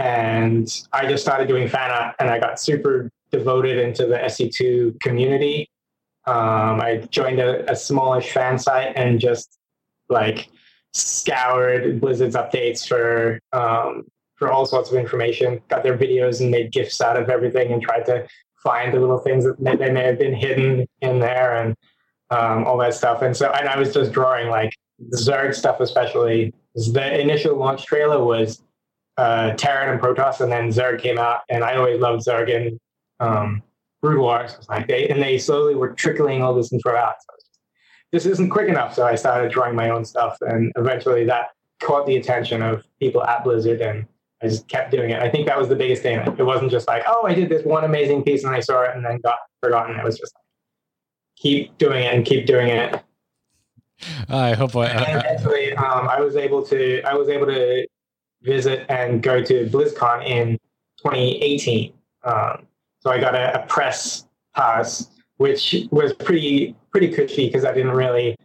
and I just started doing fan art, and I got super devoted into the SC2 community. Um, I joined a, a smallish fan site and just like scoured Blizzard's updates for um, for all sorts of information. Got their videos and made gifs out of everything, and tried to find the little things that may, they may have been hidden in there and um, all that stuff. And so, and I was just drawing like Zerg stuff, especially. The initial launch trailer was uh, Terran and Protoss, and then Zerg came out, and I always loved Zerg and um, Brood War. Like they and they slowly were trickling all this info out. So this isn't quick enough, so I started drawing my own stuff, and eventually that caught the attention of people at Blizzard, and I just kept doing it. I think that was the biggest thing. It wasn't just like, oh, I did this one amazing piece and I saw it and then got forgotten. It was just like, keep doing it and keep doing it. I hope I, and eventually, um, I was able to. I was able to visit and go to BlizzCon in 2018. Um, so I got a, a, press pass, which was pretty pretty cushy because I didn't really.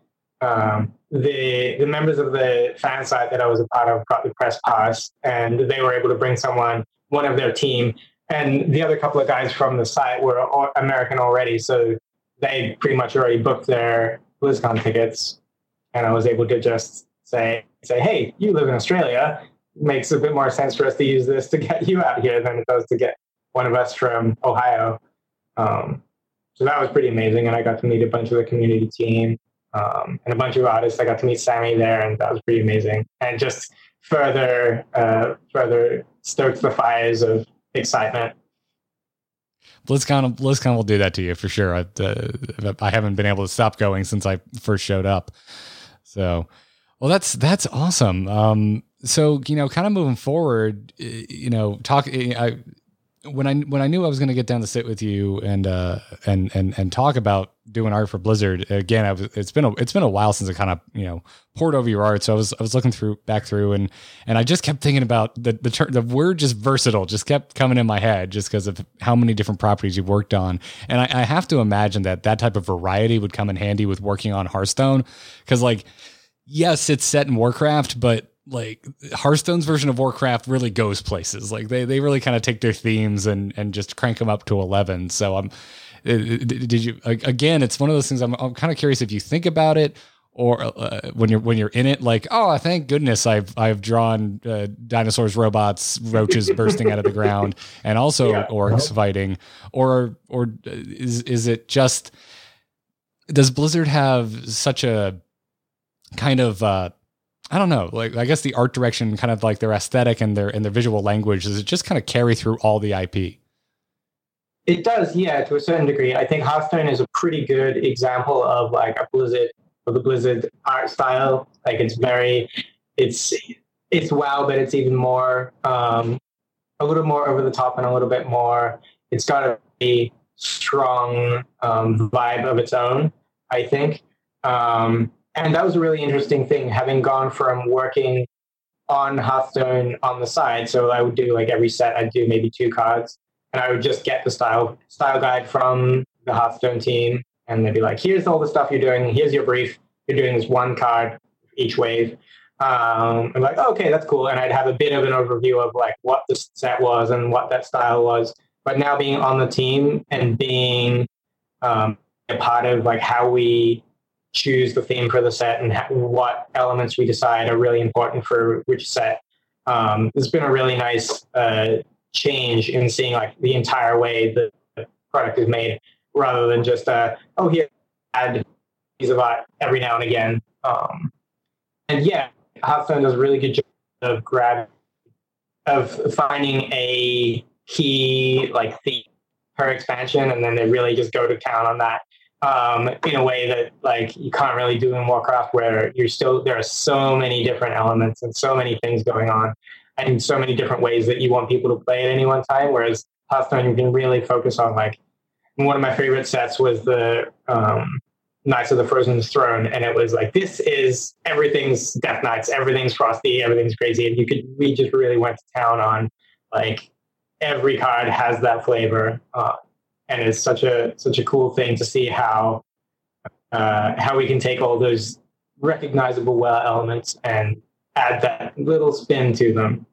Um, the the members of the fan site that I was a part of got the press pass, and they were able to bring someone, one of their team, and the other couple of guys from the site were American already, so they pretty much already booked their BlizzCon tickets, and I was able to just say say, hey, you live in Australia makes a bit more sense for us to use this to get you out here than it does to get one of us from Ohio. Um, so that was pretty amazing. And I got to meet a bunch of the community team um, and a bunch of artists. I got to meet Sammy there, and that was pretty amazing. And just further, uh, further stoked the fires of excitement. BlizzCon, BlizzCon will do that to you for sure. I, uh, I haven't been able to stop going since I first showed up. So, well, that's that's awesome. Um, so you know, kind of moving forward, you know, talk. I when I when I knew I was going to get down to sit with you and uh and and and talk about doing art for Blizzard again, I was it's been a it's been a while since I kind of you know poured over your art. So I was I was looking through back through and and I just kept thinking about the the the word just versatile just kept coming in my head just because of how many different properties you've worked on. And I, I have to imagine that that type of variety would come in handy with working on Hearthstone because like yes, it's set in Warcraft, but like Hearthstone's version of Warcraft really goes places. Like they they really kind of take their themes and and just crank them up to eleven. So I'm. Did you again? It's one of those things. I'm, I'm kind of curious if you think about it, or uh, when you're when you're in it, like, oh, thank goodness I've I've drawn uh, dinosaurs, robots, roaches bursting out of the ground, and also yeah. orcs fighting, or or is is it just does Blizzard have such a kind of uh, I don't know. Like I guess the art direction, kind of like their aesthetic and their and their visual language, does it just kind of carry through all the IP? It does, yeah, to a certain degree. I think Hearthstone is a pretty good example of like a Blizzard of the Blizzard art style. Like it's very, it's it's wow, but it's even more, um, a little more over the top and a little bit more. It's got a strong um, vibe of its own. I think. Um, and that was a really interesting thing, having gone from working on Hearthstone on the side. So I would do like every set, I'd do maybe two cards, and I would just get the style style guide from the Hearthstone team, and they'd be like, "Here's all the stuff you're doing. Here's your brief. You're doing this one card each wave." Um, I'm like, oh, "Okay, that's cool," and I'd have a bit of an overview of like what the set was and what that style was. But now being on the team and being um, a part of like how we choose the theme for the set and ha- what elements we decide are really important for which set. Um, it's been a really nice uh, change in seeing like the entire way the product is made, rather than just uh, oh here add piece of art every now and again. Um, and yeah, Hearthstone does a really good job of grab of finding a key like theme per expansion, and then they really just go to town on that um, in a way that like you can't really do in Warcraft, where you're still there are so many different elements and so many things going on, and so many different ways that you want people to play at any one time. Whereas Hearthstone, you can really focus on like one of my favorite sets was the um, Knights of the Frozen Throne, and it was like this is everything's Death Knights, everything's frosty, everything's crazy, and you could we just really went to town on like every card has that flavor. Uh, and it's such a such a cool thing to see how uh, how we can take all those recognizable well elements and add that little spin to them.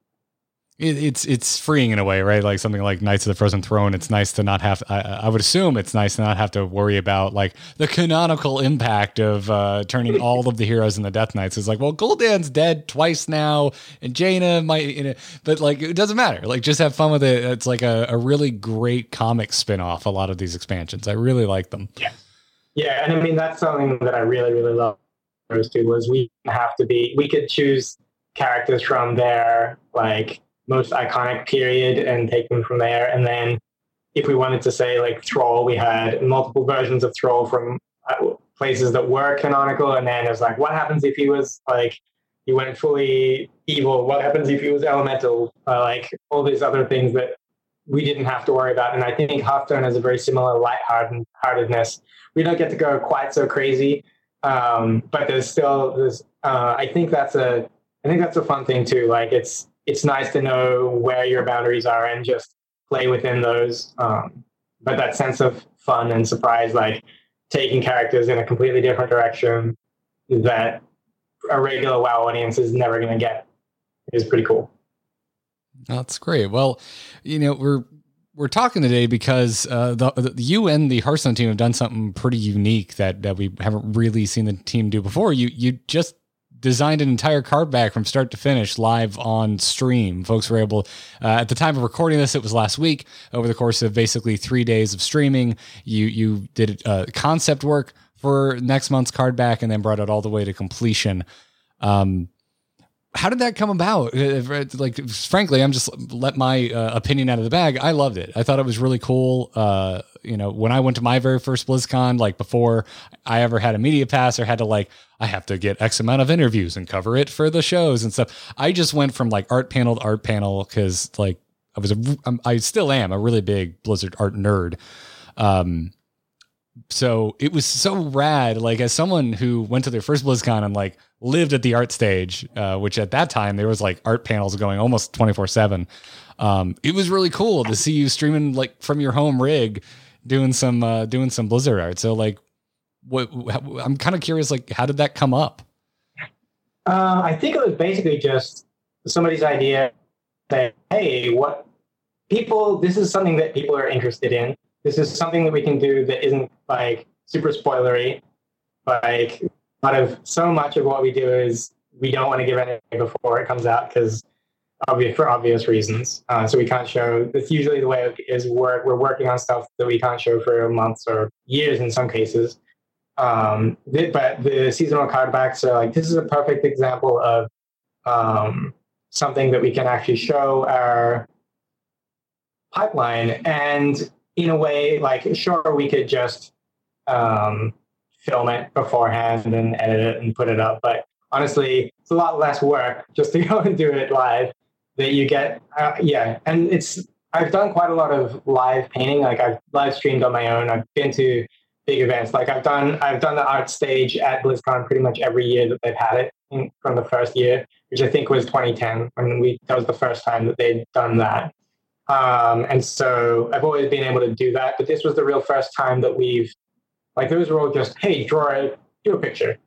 It, it's it's freeing in a way, right? Like something like Knights of the Frozen Throne. It's nice to not have. I, I would assume it's nice to not have to worry about like the canonical impact of uh, turning all of the heroes into Death Knights. It's like, well, Gul'dan's dead twice now, and Jaina might, you know, but like it doesn't matter. Like just have fun with it. It's like a, a really great comic spin off. A lot of these expansions, I really like them. Yeah, yeah, and I mean that's something that I really really love. Those two was we have to be. We could choose characters from their like most iconic period and take them from there. And then if we wanted to say like Thrall, we had multiple versions of Thrall from uh, places that were canonical. And then it was like, what happens if he was like, he went fully evil? What happens if he was elemental? Uh, like all these other things that we didn't have to worry about. And I think Hearthstone has a very similar lightheartedness. We don't get to go quite so crazy, um, but there's still this. Uh, I think that's a. I think that's a fun thing too. Like it's it's nice to know where your boundaries are and just play within those. Um, but that sense of fun and surprise, like taking characters in a completely different direction that a regular WoW audience is never going to get, is pretty cool. That's great. Well, you know, we're we're talking today because uh, the, the, you and the Hearthstone team have done something pretty unique that that we haven't really seen the team do before. You you just designed an entire card back from start to finish live on stream. Folks were able, uh, at the time of recording this, it was last week. Over the course of basically three days of streaming, you you did uh, concept work for next month's card back, and then brought it all the way to completion. Um, how did that come about? Uh, like, frankly, I'm just let my uh, opinion out of the bag. I loved it. I thought it was really cool. Uh, you know, when I went to my very first BlizzCon, like before I ever had a media pass or had to like, I have to get X amount of interviews and cover it for the shows and stuff. I just went from like art panel to art panel because like I was a, I still am a really big Blizzard art nerd. Um, so it was so rad. Like as someone who went to their first BlizzCon and like lived at the art stage, uh, which at that time there was like art panels going almost twenty four seven. Um, it was really cool to see you streaming like from your home rig, doing some uh, doing some Blizzard art. So like, what I'm kind of curious, like how did that come up? Uh, I think it was basically just somebody's idea that hey, what people this is something that people are interested in this is something that we can do that isn't like super spoilery. Like lot of so much of what we do is we don't want to give anything before it comes out because obvious for obvious reasons. Uh, so we can't show. It's usually the way it is. Work. We're working on stuff that we can't show for months or years in some cases. Um, but the seasonal card backs are like this is a perfect example of um, something that we can actually show our pipeline and in a way, like sure we could just um, film it beforehand and edit it and put it up, but honestly, it's a lot less work just to go and do it live. That you get, uh, yeah, and it's I've done quite a lot of live painting. Like I've live streamed on my own. I've been to big events. Like I've done, I've done the art stage at BlizzCon pretty much every year that they've had it in, from the first year, which I think was 2010 when we that was the first time that they'd done that. Um, and so I've always been able to do that, but this was the real first time that we've like those were all just hey, draw a do a picture,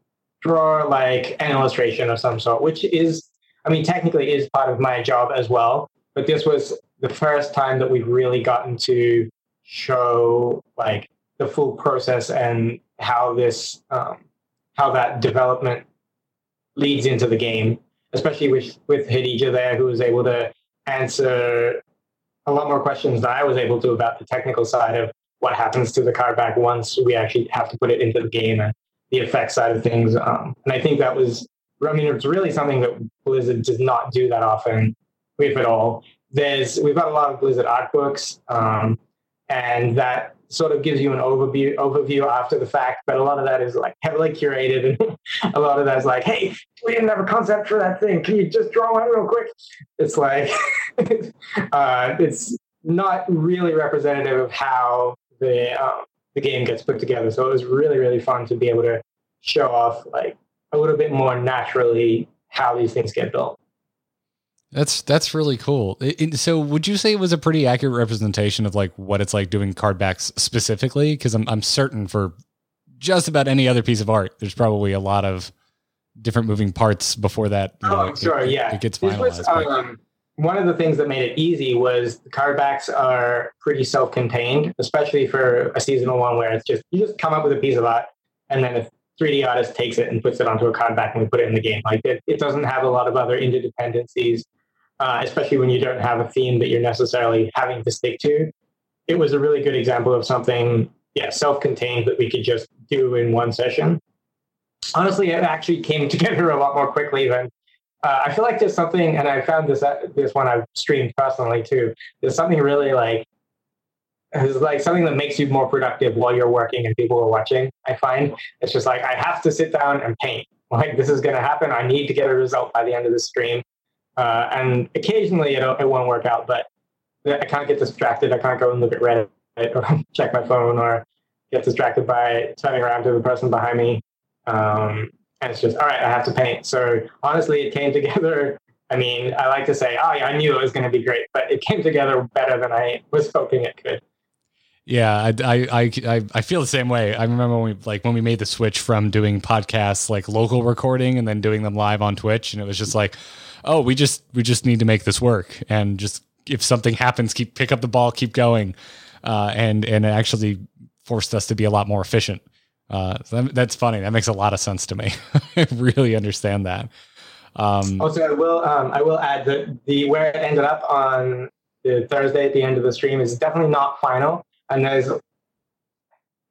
draw like an illustration of some sort, which is I mean technically is part of my job as well. But this was the first time that we've really gotten to show like the full process and how this um, how that development leads into the game, especially with with Hadija there, who was able to answer a lot more questions than I was able to about the technical side of what happens to the card back once we actually have to put it into the game and the effect side of things. Um, and I think that was, I mean, it's really something that Blizzard does not do that often, if at all. There's, we've got a lot of Blizzard art books, um, and that sort of gives you an overview overview after the fact, but a lot of that is like heavily curated, and a lot of that is like, hey, we didn't have a concept for that thing. Can you just draw one real quick? It's like uh, it's not really representative of how the um, the game gets put together. So it was really really fun to be able to show off like a little bit more naturally how these things get built. That's that's really cool. It- so, would you say it was a pretty accurate representation of like what it's like doing card backs specifically? Because I'm I'm certain for just about any other piece of art, there's probably a lot of different moving parts before that. you Oh, know, I'm it- sure. yeah, it gets finalized. was, um, one of the things that made it easy was the card backs are pretty self-contained, especially for a seasonal one where it's just you just come up with a piece of art and then a 3D artist takes it and puts it onto a card back and we put it in the game. Like it, it doesn't have a lot of other interdependencies, uh, especially when you don't have a theme that you're necessarily having to stick to. It was a really good example of something, yeah, self-contained that we could just do in one session. Honestly, it actually came together a lot more quickly than uh, I feel like there's something, and I found this uh, this one I've streamed personally too. There's something really like it's like something that makes you more productive while you're working and people are watching. I find it's just like I have to sit down and paint. Like this is going to happen. I need to get a result by the end of the stream, uh, and occasionally it it won't work out, but I can't get distracted. I can't go and look at Reddit or check my phone or get distracted by turning around to the person behind me. Um, and it's just all right i have to paint. So honestly it came together. I mean i like to say oh yeah i knew it was going to be great but it came together better than i was hoping it could. Yeah, I, I, I, I feel the same way. I remember when we like when we made the switch from doing podcasts like local recording and then doing them live on Twitch, and it was just like, oh, we just we just need to make this work, and just if something happens, keep pick up the ball, keep going, uh, and and it actually forced us to be a lot more efficient. Uh, so that, that's funny. That makes a lot of sense to me. I really understand that. Um, also i will um, i will add that the where it ended up on the thursday at the end of the stream is definitely not final and there's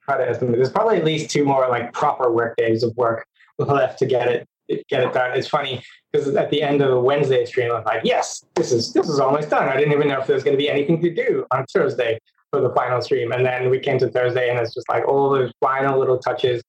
try to estimate there's probably at least two more like proper work days of work left to get it get it done it's funny because at the end of the wednesday stream i'm like yes this is this is almost done i didn't even know if there was going to be anything to do on thursday for the final stream and then we came to thursday and it's just like all those final little touches.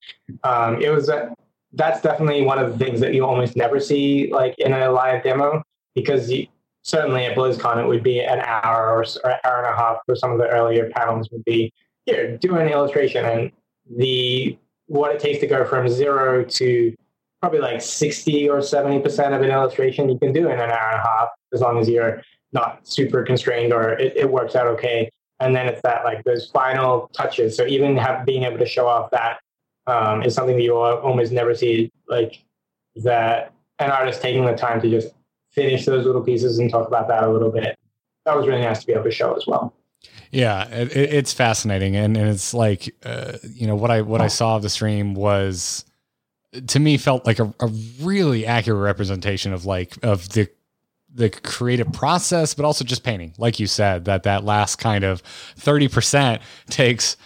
Um, it was a, that's definitely one of the things that you almost never see like in a live demo because you, certainly at BlizzCon it would be an hour or, or an hour and a half for some of the earlier panels would be here do an illustration and the what it takes to go from zero to probably like 60 or 70 percent of an illustration you can do in an hour and a half as long as you're not super constrained or it, it works out okay and then it's that like those final touches. So even have being able to show off that um, is something that you al- almost never see like that an artist taking the time to just finish those little pieces and talk about that a little bit. That was really nice to be able to show as well. Yeah, it- it's fascinating, and, and it's like uh, you know what I what I saw of the stream was to me felt like a, a really accurate representation of like of the the creative process, but also just painting, like you said that that last kind of thirty percent takes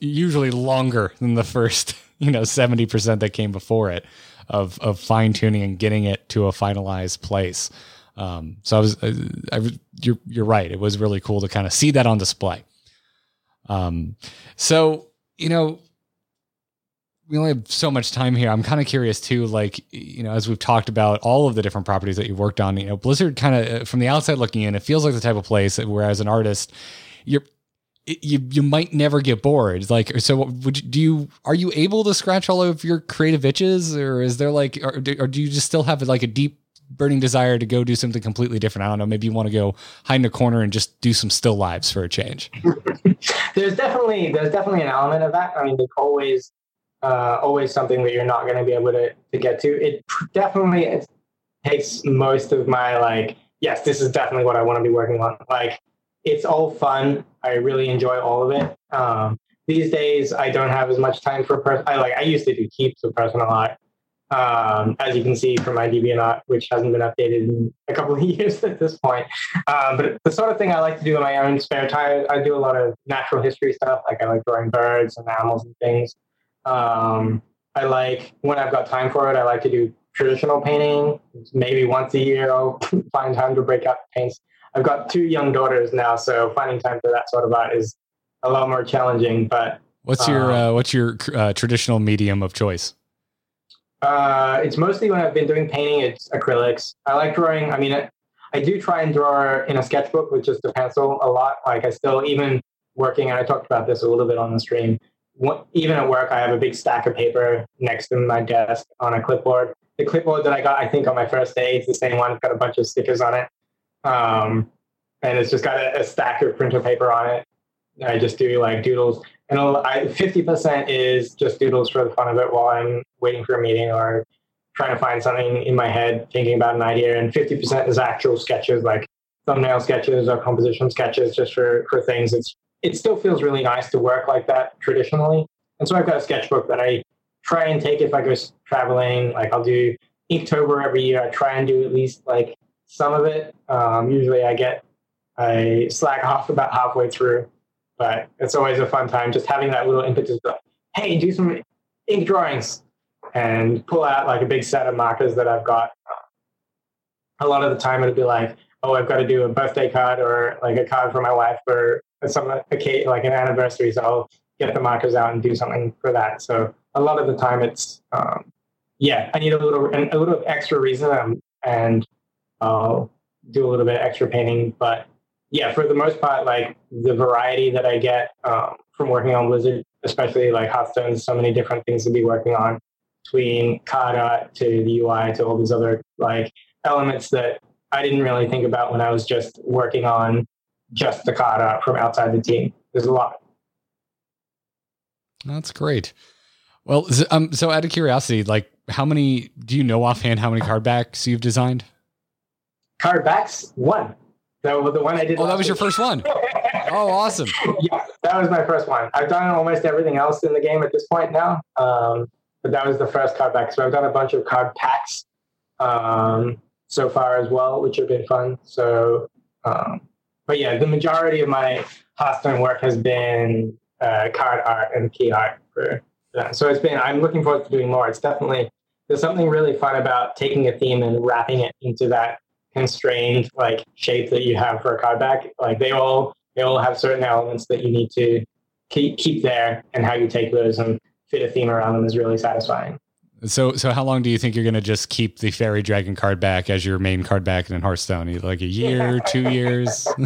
usually longer than the first you know seventy percent that came before it of of fine tuning and getting it to a finalized place. Um, so I was, uh, I you're, you're right. It was really cool to kind of see that on display. Um, so, you know, we only have so much time here. I'm kind of curious too, like, you know, as we've talked about all of the different properties that you've worked on, you know, Blizzard kind of uh, from the outside looking in, it feels like the type of place where as an artist, you're, you you might never get bored. Like, so would you, do you are you able to scratch all of your creative itches, or is there like, or do, or do you just still have like a deep burning desire to go do something completely different? I don't know. Maybe you want to go hide in a corner and just do some still lives for a change. there's definitely there's definitely an element of that. I mean, there's always uh, always something that you're not going to be able to to get to. It definitely takes most of my like. Yes, this is definitely what I want to be working on. Like, it's all fun. I really enjoy all of it. Um, these days, I don't have as much time for person. I like I used to do heaps of personal art. Um, as you can see from my DeviantArt, which hasn't been updated in a couple of years at this point. Um, but the sort of thing I like to do in my own spare time, I do a lot of natural history stuff. Like I like drawing birds and animals and things. Um, I like when I've got time for it. I like to do traditional painting. Maybe once a year, I'll find time to break out paints. I've got two young daughters now, so finding time for that sort of art is a lot more challenging. But What's your Um, uh, what's your uh, traditional medium of choice? uh, it's mostly when I've been doing painting, it's acrylics. I like drawing. I mean, I, I do try and draw in a sketchbook with just a pencil a lot. Like I still, even working, and I talked about this a little bit on the stream. Even at work, I have a big stack of paper next to my desk on a clipboard. The clipboard that I got, I think, on my first day, it's the same one. It's got a bunch of stickers on it, um, and it's just got a, a stack of printer paper on it. I just do like doodles, and fifty percent is just doodles for the fun of it while I'm waiting for a meeting or trying to find something in my head, thinking about an idea, and fifty percent is actual sketches, like thumbnail sketches or composition sketches, just for for things. It's it still feels really nice to work like that traditionally, and so I've got a sketchbook that I try and take if I go traveling. Like I'll do Inktober every year. I try and do at least like some of it. Um, usually I get I slack off about halfway through, but it's always a fun time just having that little impetus. Of, hey, do some ink drawings and pull out like a big set of markers that I've got. A lot of the time it'll be like, oh, I've got to do a birthday card or like a card for my wife or some occasion, like an anniversary. So I'll get the markers out and do something for that. So a lot of the time it's, um, yeah, I need a little, a little extra reason um, and I'll do a little bit extra painting. But yeah, for the most part, like the variety that I get um, from working on Blizzard, especially like Hearthstone, so many different things to be working on between card art to the UI to all these other like elements that I didn't really think about when I was just working on just the card art from outside the team. There's a lot. That's great. Well, um, so out of curiosity, like how many do you know offhand how many card backs you've designed? Card backs, one. So the one I did. Oh, that was your first one. Oh, awesome. yeah, that was my first one. I've done almost everything else in the game at this point now, um, but that was the first card back. So I've done a bunch of card packs um, so far as well, which have been fun. So, um, but yeah, the majority of my Hearthstone work has been uh, card art and key art for that. So it's been. I'm looking forward to doing more. It's definitely there's something really fun about taking a theme and wrapping it into that constrained like shape that you have for a card back. Like they all they all have certain elements that you need to keep keep there, and how you take those and fit a theme around them is really satisfying. So, so how long do you think you're going to just keep the fairy dragon card back as your main card back in Hearthstone? Like a year, two years?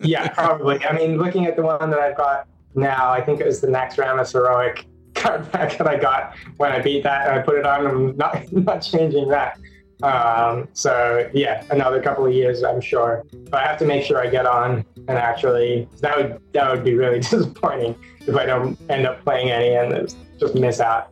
yeah, probably. I mean, looking at the one that I've got now, I think it was the next Naxxramas heroic card pack that I got when I beat that and I put it on. I'm not not changing that. Um, so yeah, another couple of years, I'm sure. But I have to make sure I get on and actually. That would that would be really disappointing if I don't end up playing any and just miss out.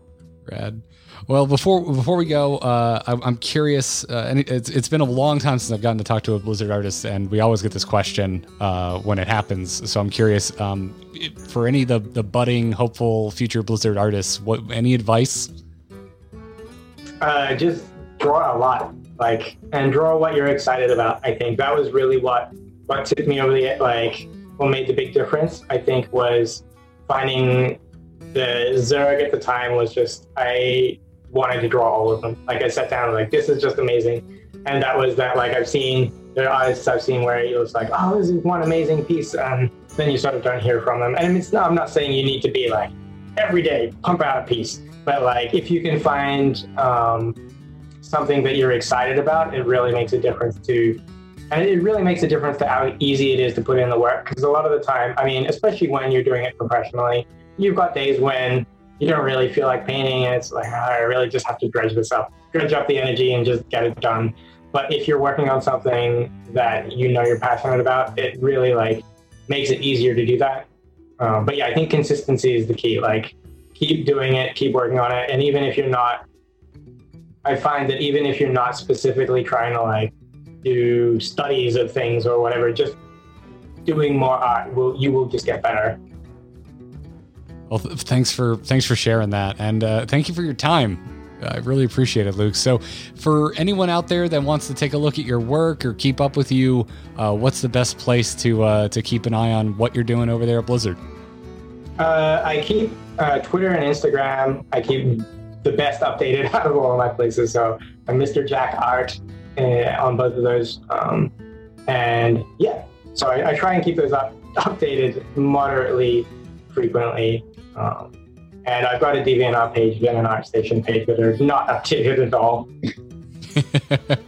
Rad. Well, before before we go, uh, I'm, I'm curious, uh, and it's it's been a long time since I've gotten to talk to a Blizzard artist, and we always get this question uh, when it happens. So I'm curious um, for any of the the budding, hopeful future Blizzard artists, what any advice? uh, just draw a lot, like, and draw what you're excited about. I think that was really what what took me over the like what made the big difference. I think was finding the Zerg at the time was just I wanted to draw all of them. Like I sat down like this is just amazing, and that was that. Like I've seen there are artists I've seen where it was like oh this is one amazing piece, and then you sort of don't hear from them. And it's not I'm not saying you need to be like every day pump out a piece, but like if you can find um, something that you're excited about, it really makes a difference to and it really makes a difference to how easy it is to put in the work. Because a lot of the time, I mean, especially when you're doing it professionally, you've got days when you don't really feel like painting, it's like "Ah, I really just have to dredge this up, dredge up the energy, and just get it done. But if you're working on something that you know you're passionate about, it really like makes it easier to do that. Um, but yeah, I think consistency is the key. Like, keep doing it, keep working on it, and even if you're not, I find that even if you're not specifically trying to like do studies of things or whatever, just doing more art will you will just get better. Well, th- thanks for thanks for sharing that, and uh, thank you for your time. I really appreciate it, Luke. So, for anyone out there that wants to take a look at your work or keep up with you, uh, what's the best place to uh, to keep an eye on what you're doing over there at Blizzard? Uh, I keep uh, Twitter and Instagram. I keep the best updated out of all my places. So I'm Mr. Jack Art uh, on both of those. Um, and yeah, so I, I try and keep those up, updated moderately frequently. Um, and I've got a DeviantArt page and an ArtStation page that are not updated at all.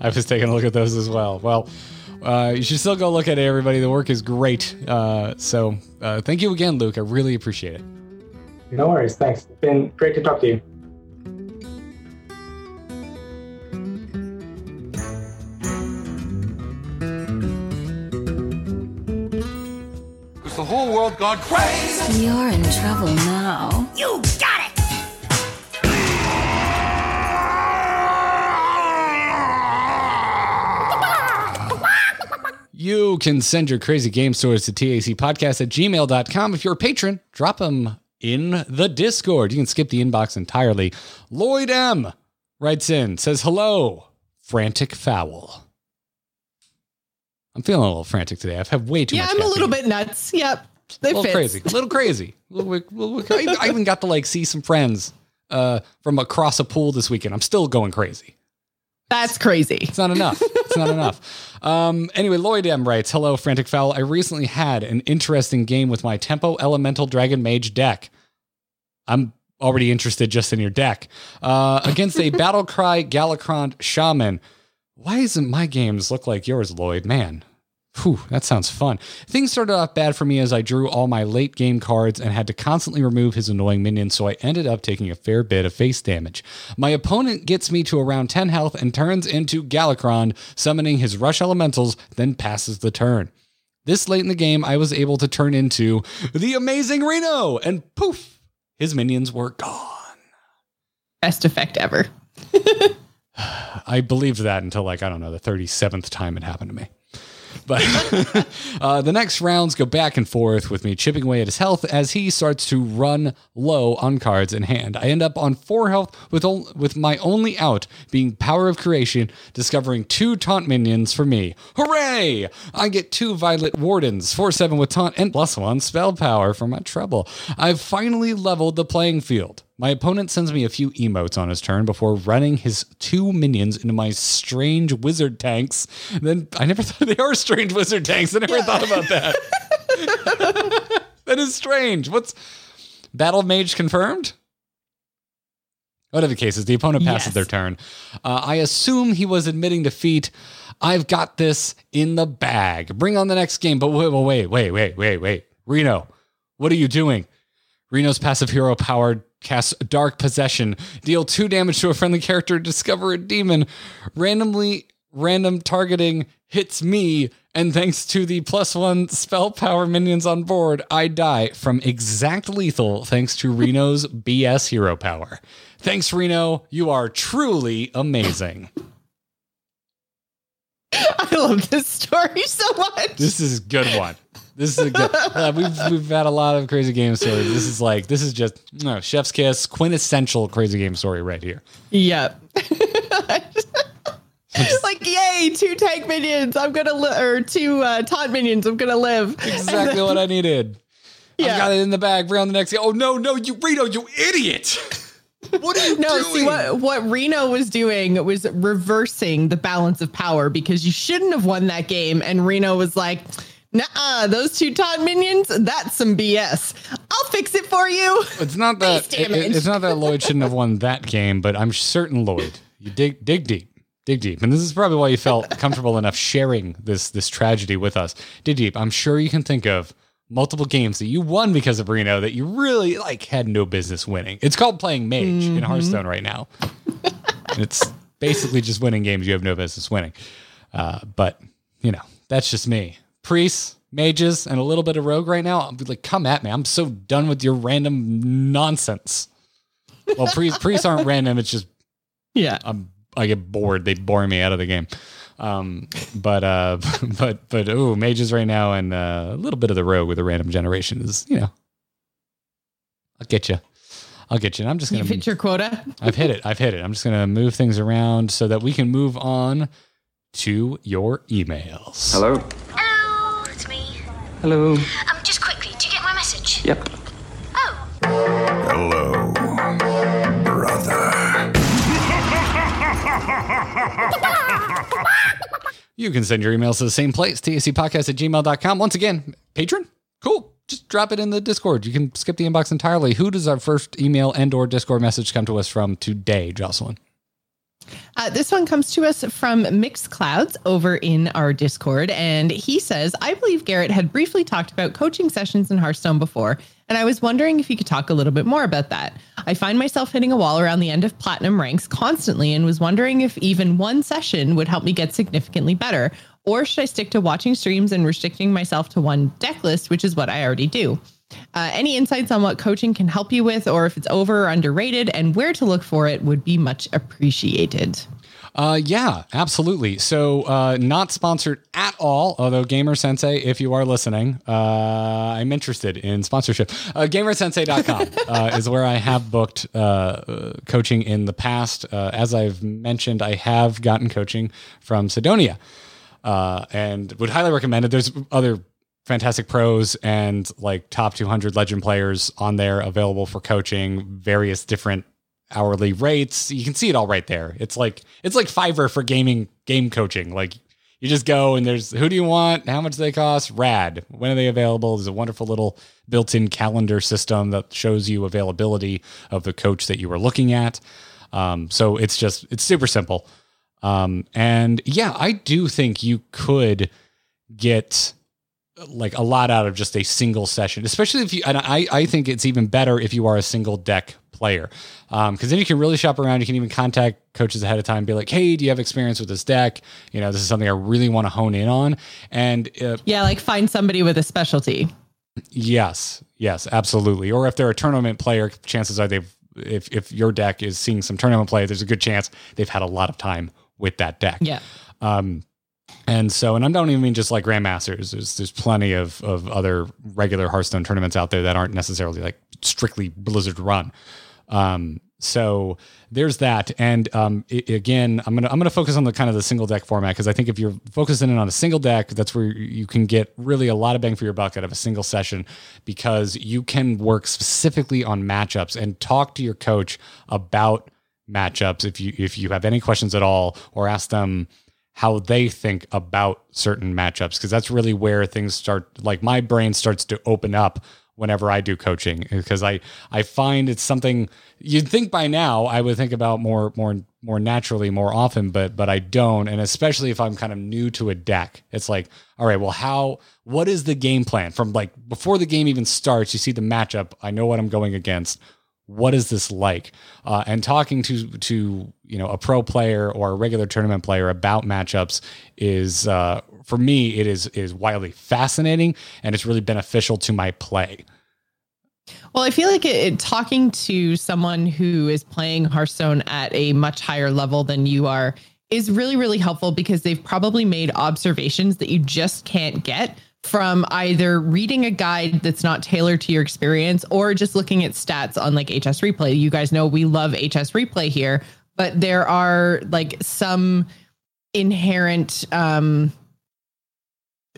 I was taking a look at those as well. Well, uh, you should still go look at it, everybody. The work is great. Uh, so, uh, thank you again, Luke. I really appreciate it. No worries. Thanks. It's been great to talk to you. The whole world gone crazy? You're in trouble now. You got it! You can send your crazy game stories to tacpodcast at gmail.com. If you're a patron, drop them in the Discord. You can skip the inbox entirely. Lloyd M writes in, says, Hello, frantic foul. I'm feeling a little frantic today. I've had way too yeah, much. I'm a little bit nuts. Yep. A They little fit. crazy, a little crazy. A little, bit- little I even- I even got to like see some friends uh, from across a pool this weekend. I'm still going crazy. That's crazy. It's not enough. It's not enough. Um, anyway, Lloyd M writes, "Hello, Frantic Foul. I recently had an interesting game with my Tempo Elemental Dragon Mage deck. I'm already interested just in your deck uh, against a Battle Cry Galakrond Shaman. Why doesn't my games look like yours, Lloyd? Man, Whew, that sounds fun. Things started off bad for me as I drew all my late game cards and had to constantly remove his annoying minions, so I ended up taking a fair bit of face damage. My opponent gets me to around 10 health and turns into Galakrond, summoning his Rush Elementals, then passes the turn. This late in the game, I was able to turn into the amazing Reno, and poof, his minions were gone. Best effect ever. I believed that until like I don't know the thirty seventh time it happened to me. But uh, the next rounds go back and forth with me chipping away at his health as he starts to run low on cards in hand. I end up on four health with ol- with my only out being Power of Creation, discovering two taunt minions for me. Hooray! I get two Violet Wardens, four seven with taunt and plus one spell power for my trouble. I've finally leveled the playing field. My opponent sends me a few emotes on his turn before running his two minions into my strange wizard tanks. Then I never thought they are strange wizard tanks. I never thought about that. that is strange. What's battle mage confirmed? Whatever the case is, the opponent passes Yes. their turn. Uh, I assume he was admitting defeat. I've got this in the bag. Bring on the next game. But wait, wait, wait, wait, wait, wait. Reno, what are you doing? Reno's passive hero powered casts Dark Possession. Deal two damage to a friendly character. Discover a demon. Randomly, random targeting hits me. And thanks to the plus one spell power minions on board, I die from exact lethal thanks to Reno's BS hero power. Thanks, Reno. You are truly amazing. I love this story so much. This is a good one. This is a good. Uh, we've we've had a lot of crazy game stories. This is like this is just no chef's kiss quintessential crazy game story right here. Yep. like yay, two tank minions. I'm gonna li- or two uh, taunt minions. I'm gonna live. Exactly what I needed. I got it in the bag. Bring on the next. Oh no, no, you Reno, you idiot! What are you No, doing? see what what Reno was doing was reversing the balance of power because you shouldn't have won that game. And Reno was like, "Nah, those two taunt minions, that's some BS. I'll fix it for you." It's not that Face it- it's not that Lloyd shouldn't have won that game, but I'm certain Lloyd, you dig dig deep, dig deep, and this is probably why you felt comfortable enough sharing this this tragedy with us. Dig deep. I'm sure you can think of multiple games that you won because of Reno that you really like had no business winning. It's called playing Mage in Hearthstone right now. And it's basically just winning games you have no business winning. Uh, but you know, that's just me. Priests, mages, and a little bit of rogue right now. I'm like, come at me. I'm so done with your random nonsense. Well, priests, priests aren't random. It's just Yeah. I'm I get bored. They bore me out of the game. Um, but uh, but but oh, mages right now and uh, a little bit of the rogue with a random generation is you know, I'll get you. I'll get you. And I'm just gonna. You've hit your quota. I've hit it. I've hit it. I'm just gonna move things around so that we can move on to your emails. Hello? Hello, it's me. Hello? Um, just quickly, do you get my message? Yep. Oh, Hello, brother. You can send your emails to the same place, tacpodcast at gmail.com. Once again, patron? Cool. Just drop it in the Discord. You can skip the inbox entirely. Who does our first email and or Discord message come to us from today, Jocelyn? Uh, this one comes to us from Mixed Clouds over in our Discord. And he says, I believe Garrett had briefly talked about coaching sessions in Hearthstone before. And I was wondering if you could talk a little bit more about that. I find myself hitting a wall around the end of platinum ranks constantly and was wondering if even one session would help me get significantly better. Or should I stick to watching streams and restricting myself to one deck list, which is what I already do? Uh, any insights on what coaching can help you with, or if it's over or underrated, and where to look for it would be much appreciated. Uh, yeah, absolutely. So, uh, not sponsored at all. Although Gamer Sensei, if you are listening, uh, I'm interested in sponsorship. Uh, GamerSensei.com uh, is where I have booked uh, uh, coaching in the past. Uh, as I've mentioned, I have gotten coaching from Sidonia, uh, and would highly recommend it. There's other fantastic pros and like top 200 legend players on there available for coaching various different hourly rates. You can see it all right there. It's like it's like fiverr for gaming game coaching. Like you just go and there's who do you want? How much do they cost? Rad. When are they available? There's a wonderful little built-in calendar system that shows you availability of the coach that you were looking at. Um, so it's just it's super simple. Um, and yeah i do think you could get like a lot out of just a single session, especially if you, and I, I think it's even better if you are a single deck player. Um, cause then you can really shop around. You can even contact coaches ahead of time, be like, Hey, do you have experience with this deck? You know, this is something I really want to hone in on. And, uh, Yeah, like find somebody with a specialty. yes, yes, absolutely. Or if they're a tournament player, chances are they've, if, if your deck is seeing some tournament play, there's a good chance they've had a lot of time with that deck. Yeah. Um, and so, and I don't even mean just like grandmasters. There's there's plenty of of other regular Hearthstone tournaments out there that aren't necessarily like strictly Blizzard run. Um, so there's that. And um, i again, I'm gonna I'm gonna focus on the kind of the single deck format because I think if you're focusing in on a single deck, that's where you can get really a lot of bang for your buck out of a single session because you can work specifically on matchups and talk to your coach about matchups if you if you have any questions at all or ask them how they think about certain matchups because that's really where things start like my brain starts to open up whenever I do coaching because I I find it's something you'd think by now I would think about more more more naturally more often but but I don't and especially if I'm kind of new to a deck it's like all right well how what is the game plan? From like before the game even starts you see the matchup I know what I'm going against what is this like? Uh, and talking to to you know a pro player or a regular tournament player about matchups is uh, for me it is is wildly fascinating and it's really beneficial to my play. Well, I feel like it- talking to someone who is playing Hearthstone at a much higher level than you are is really, really helpful because they've probably made observations that you just can't get from either reading a guide that's not tailored to your experience or just looking at stats on like HS replay. You guys know we love HS replay here, but there are like some inherent um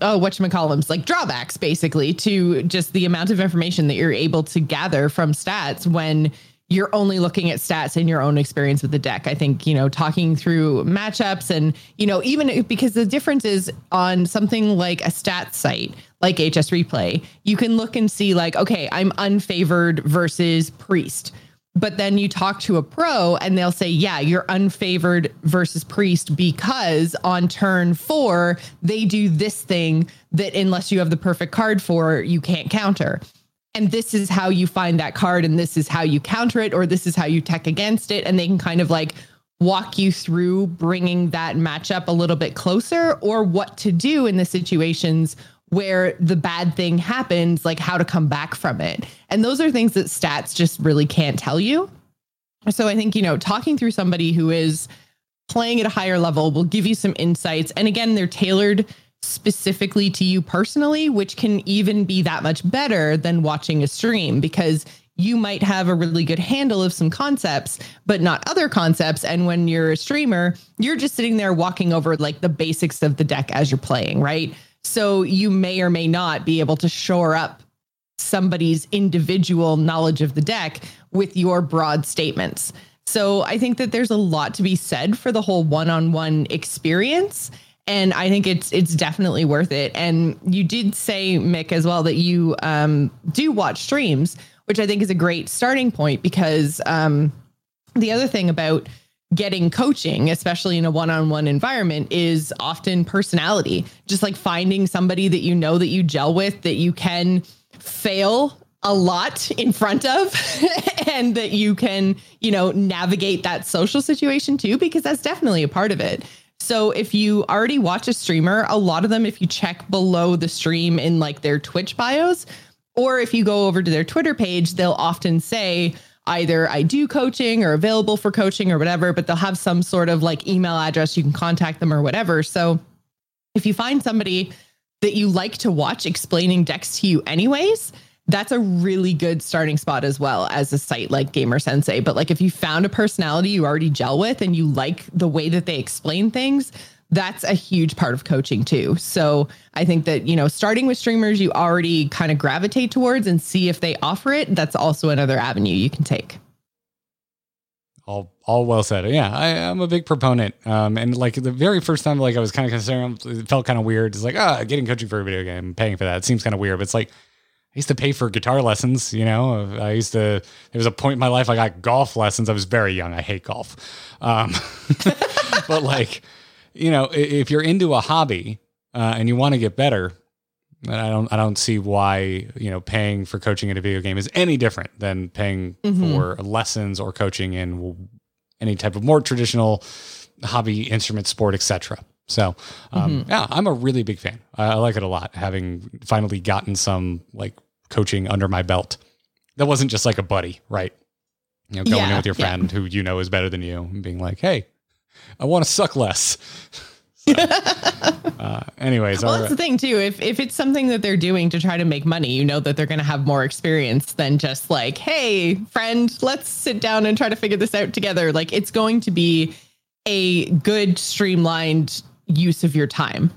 oh whatchamacallums like drawbacks basically to just the amount of information that you're able to gather from stats when you're only looking at stats in your own experience with the deck. I think, you know, talking through matchups and, you know, even because the difference is on something like a stats site like HS Replay, you can look and see, like, okay, I'm unfavored versus priest But then you talk to a pro and they'll say, yeah, you're unfavored versus priest because on turn four, they do this thing that unless you have the perfect card for, you can't counter. And this is how you find that card, and this is how you counter it, or this is how you tech against it. And they can kind of like walk you through bringing that matchup a little bit closer or what to do in the situations where the bad thing happens, like how to come back from it. And those are things that stats just really can't tell you. So I think, you know, talking through somebody who is playing at a higher level will give you some insights. And again, they're tailored specifically to you personally, which can even be that much better than watching a stream because you might have a really good handle of some concepts, but not other concepts. And when you're a streamer, you're just sitting there walking over like the basics of the deck as you're playing, right? So you may or may not be able to shore up somebody's individual knowledge of the deck with your broad statements. So I think that there's a lot to be said for the whole one-on-one experience and I think it's it's definitely worth it. And you did say Mick as well that you um, do watch streams, which I think is a great starting point because um, the other thing about getting coaching, especially in a one-on-one environment, is often personality. Just like finding somebody that you know that you gel with, that you can fail a lot in front of and that you can, you know, navigate that social situation too because that's definitely a part of it. So if you already watch a streamer, a lot of them if you check below the stream in like their Twitch bios or if you go over to their Twitter page, they'll often say either I do coaching or available for coaching or whatever, but they'll have some sort of like email address you can contact them or whatever. So if you find somebody that you like to watch explaining decks to you anyways, that's a really good starting spot as well as a site like Gamer Sensei. But like if you found a personality you already gel with and you like the way that they explain things, that's a huge part of coaching too. So I think that, you know, starting with streamers you already kind of gravitate towards and see if they offer it, that's also another avenue you can take. All, all well said. Yeah, I, I'm a big proponent. Um, and like the very first time, like I was kind of considering, it felt kind of weird. It's like, ah, getting coaching for a video game, paying for that. It seems kind of weird, but it's like, used to pay for guitar lessons, you know. I used to. There was a point in my life I got golf lessons. I was very young. I hate golf, um, but like, you know, if you're into a hobby uh, and you want to get better, I don't. I don't see why you know paying for coaching in a video game is any different than paying Mhm. for lessons or coaching in any type of more traditional hobby, instrument, sport, etc. So, um, Mm-hmm. yeah, I'm a really big fan. I, I like it a lot. Having finally gotten some like coaching under my belt, that wasn't just like a buddy, right? You know, going in with your yeah. friend who you know is better than you, and being like, "Hey, I want to suck less." So, uh, anyways, Well, that's the thing too. If if it's something that they're doing to try to make money, you know that they're going to have more experience than just like, "Hey, friend, let's sit down and try to figure this out together." Like it's going to be a good streamlined use of your time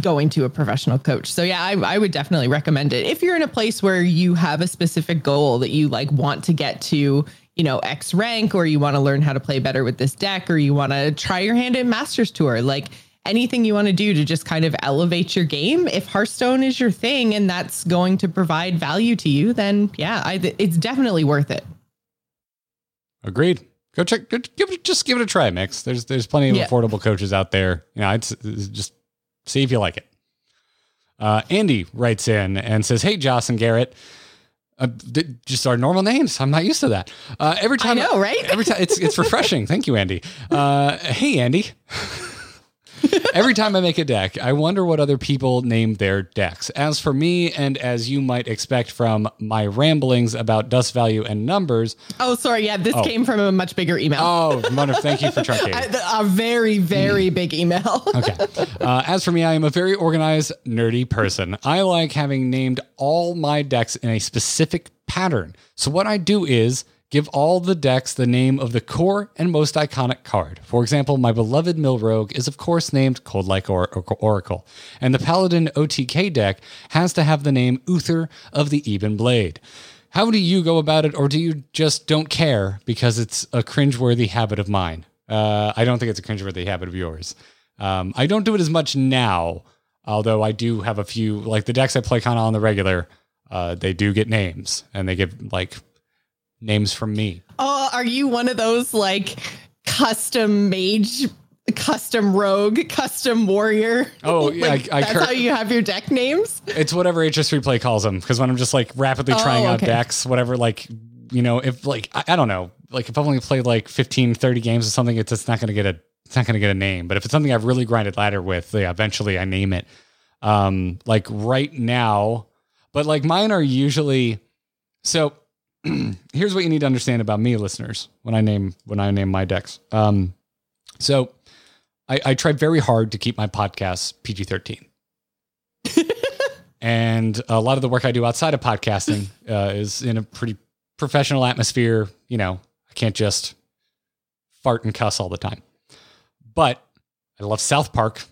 going to a professional coach. So yeah, I, I would definitely recommend it. If you're in a place where you have a specific goal that you like want to get to, you know, X rank or you want to learn how to play better with this deck or you want to try your hand at Masters Tour, like anything you want to do to just kind of elevate your game. If Hearthstone is your thing and that's going to provide value to you, then yeah, I, it's definitely worth it. Agreed. Go check. Go, give it, just give it a try, Mix. There's there's plenty of Yeah. affordable coaches out there. You know, I'd s- just see if you like it. Uh, Andy writes in and says, "Hey, Joce and Garrett." Uh, just our normal names. I'm not used to that. Uh, every time, know, right? Every time, it's it's refreshing. Thank you, Andy. Uh, hey, Andy. Every time I make a deck, I wonder what other people name their decks. As for me, and as you might expect from my ramblings about dust value and numbers, Oh, sorry. Yeah, this Oh. came from a much bigger email. Oh, wonderful. Thank you for truncating. a, a very, very big email. Okay. Uh, as for me, I am a very organized, nerdy person. I like having named all my decks in a specific pattern. So, what I do is give all the decks the name of the core and most iconic card. For example, my beloved Mill Rogue is, of course, named Coldlight or- or- Oracle, and the Paladin OTK deck has to have the name Uther of the Ebon Blade. How do you go about it, or do you just don't care because it's a cringeworthy habit of mine? Uh, I don't think it's a cringeworthy habit of yours. Um, I don't do it as much now, although I do have a few, like the decks I play kind of on the regular, uh, they do get names and they give like names from me. Oh, are you one of those like custom mage, custom rogue, custom warrior? Oh, yeah, Like, I- I that's cur- how you have your deck names. It's whatever HS Replay calls them. Because when I'm just like rapidly Oh, trying out okay. decks, whatever, like, you know, if like, I, I don't know, like if I've only played like 15, 30 games or something, it's just not going to get a, it's not going to get a name. But if it's something I've really grinded ladder with, yeah, eventually I name it. Um, like right now, but like mine are usually, so here's what you need to understand about me listeners when I name, when I name my decks. Um, so I, I try very hard to keep my podcasts PG 13 and a lot of the work I do outside of podcasting uh, is in a pretty professional atmosphere. You know, I can't just fart and cuss all the time. But I love South Park,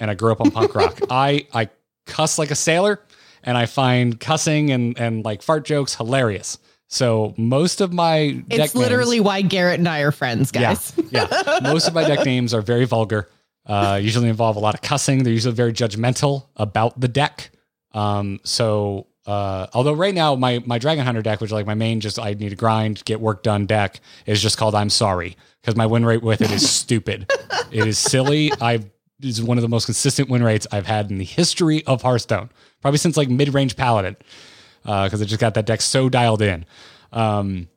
and I grew up on punk rock. I I cuss like a sailor, and I find cussing and and like fart jokes hilarious. So most of my deck It's literally names- why Garrett and I are friends, guys. yeah, yeah. Most of my deck names are very vulgar. Uh, usually involve a lot of cussing. They're usually very judgmental about the deck. Um, so uh, although right now my my Dragon Hunter deck, which is like my main, just I need to grind, get work done deck, is just called I'm sorry because my win rate with it is stupid. It is silly. I've is one of the most consistent win rates I've had in the history of Hearthstone, probably since like mid range Paladin, because I just got that deck so dialed in. Um,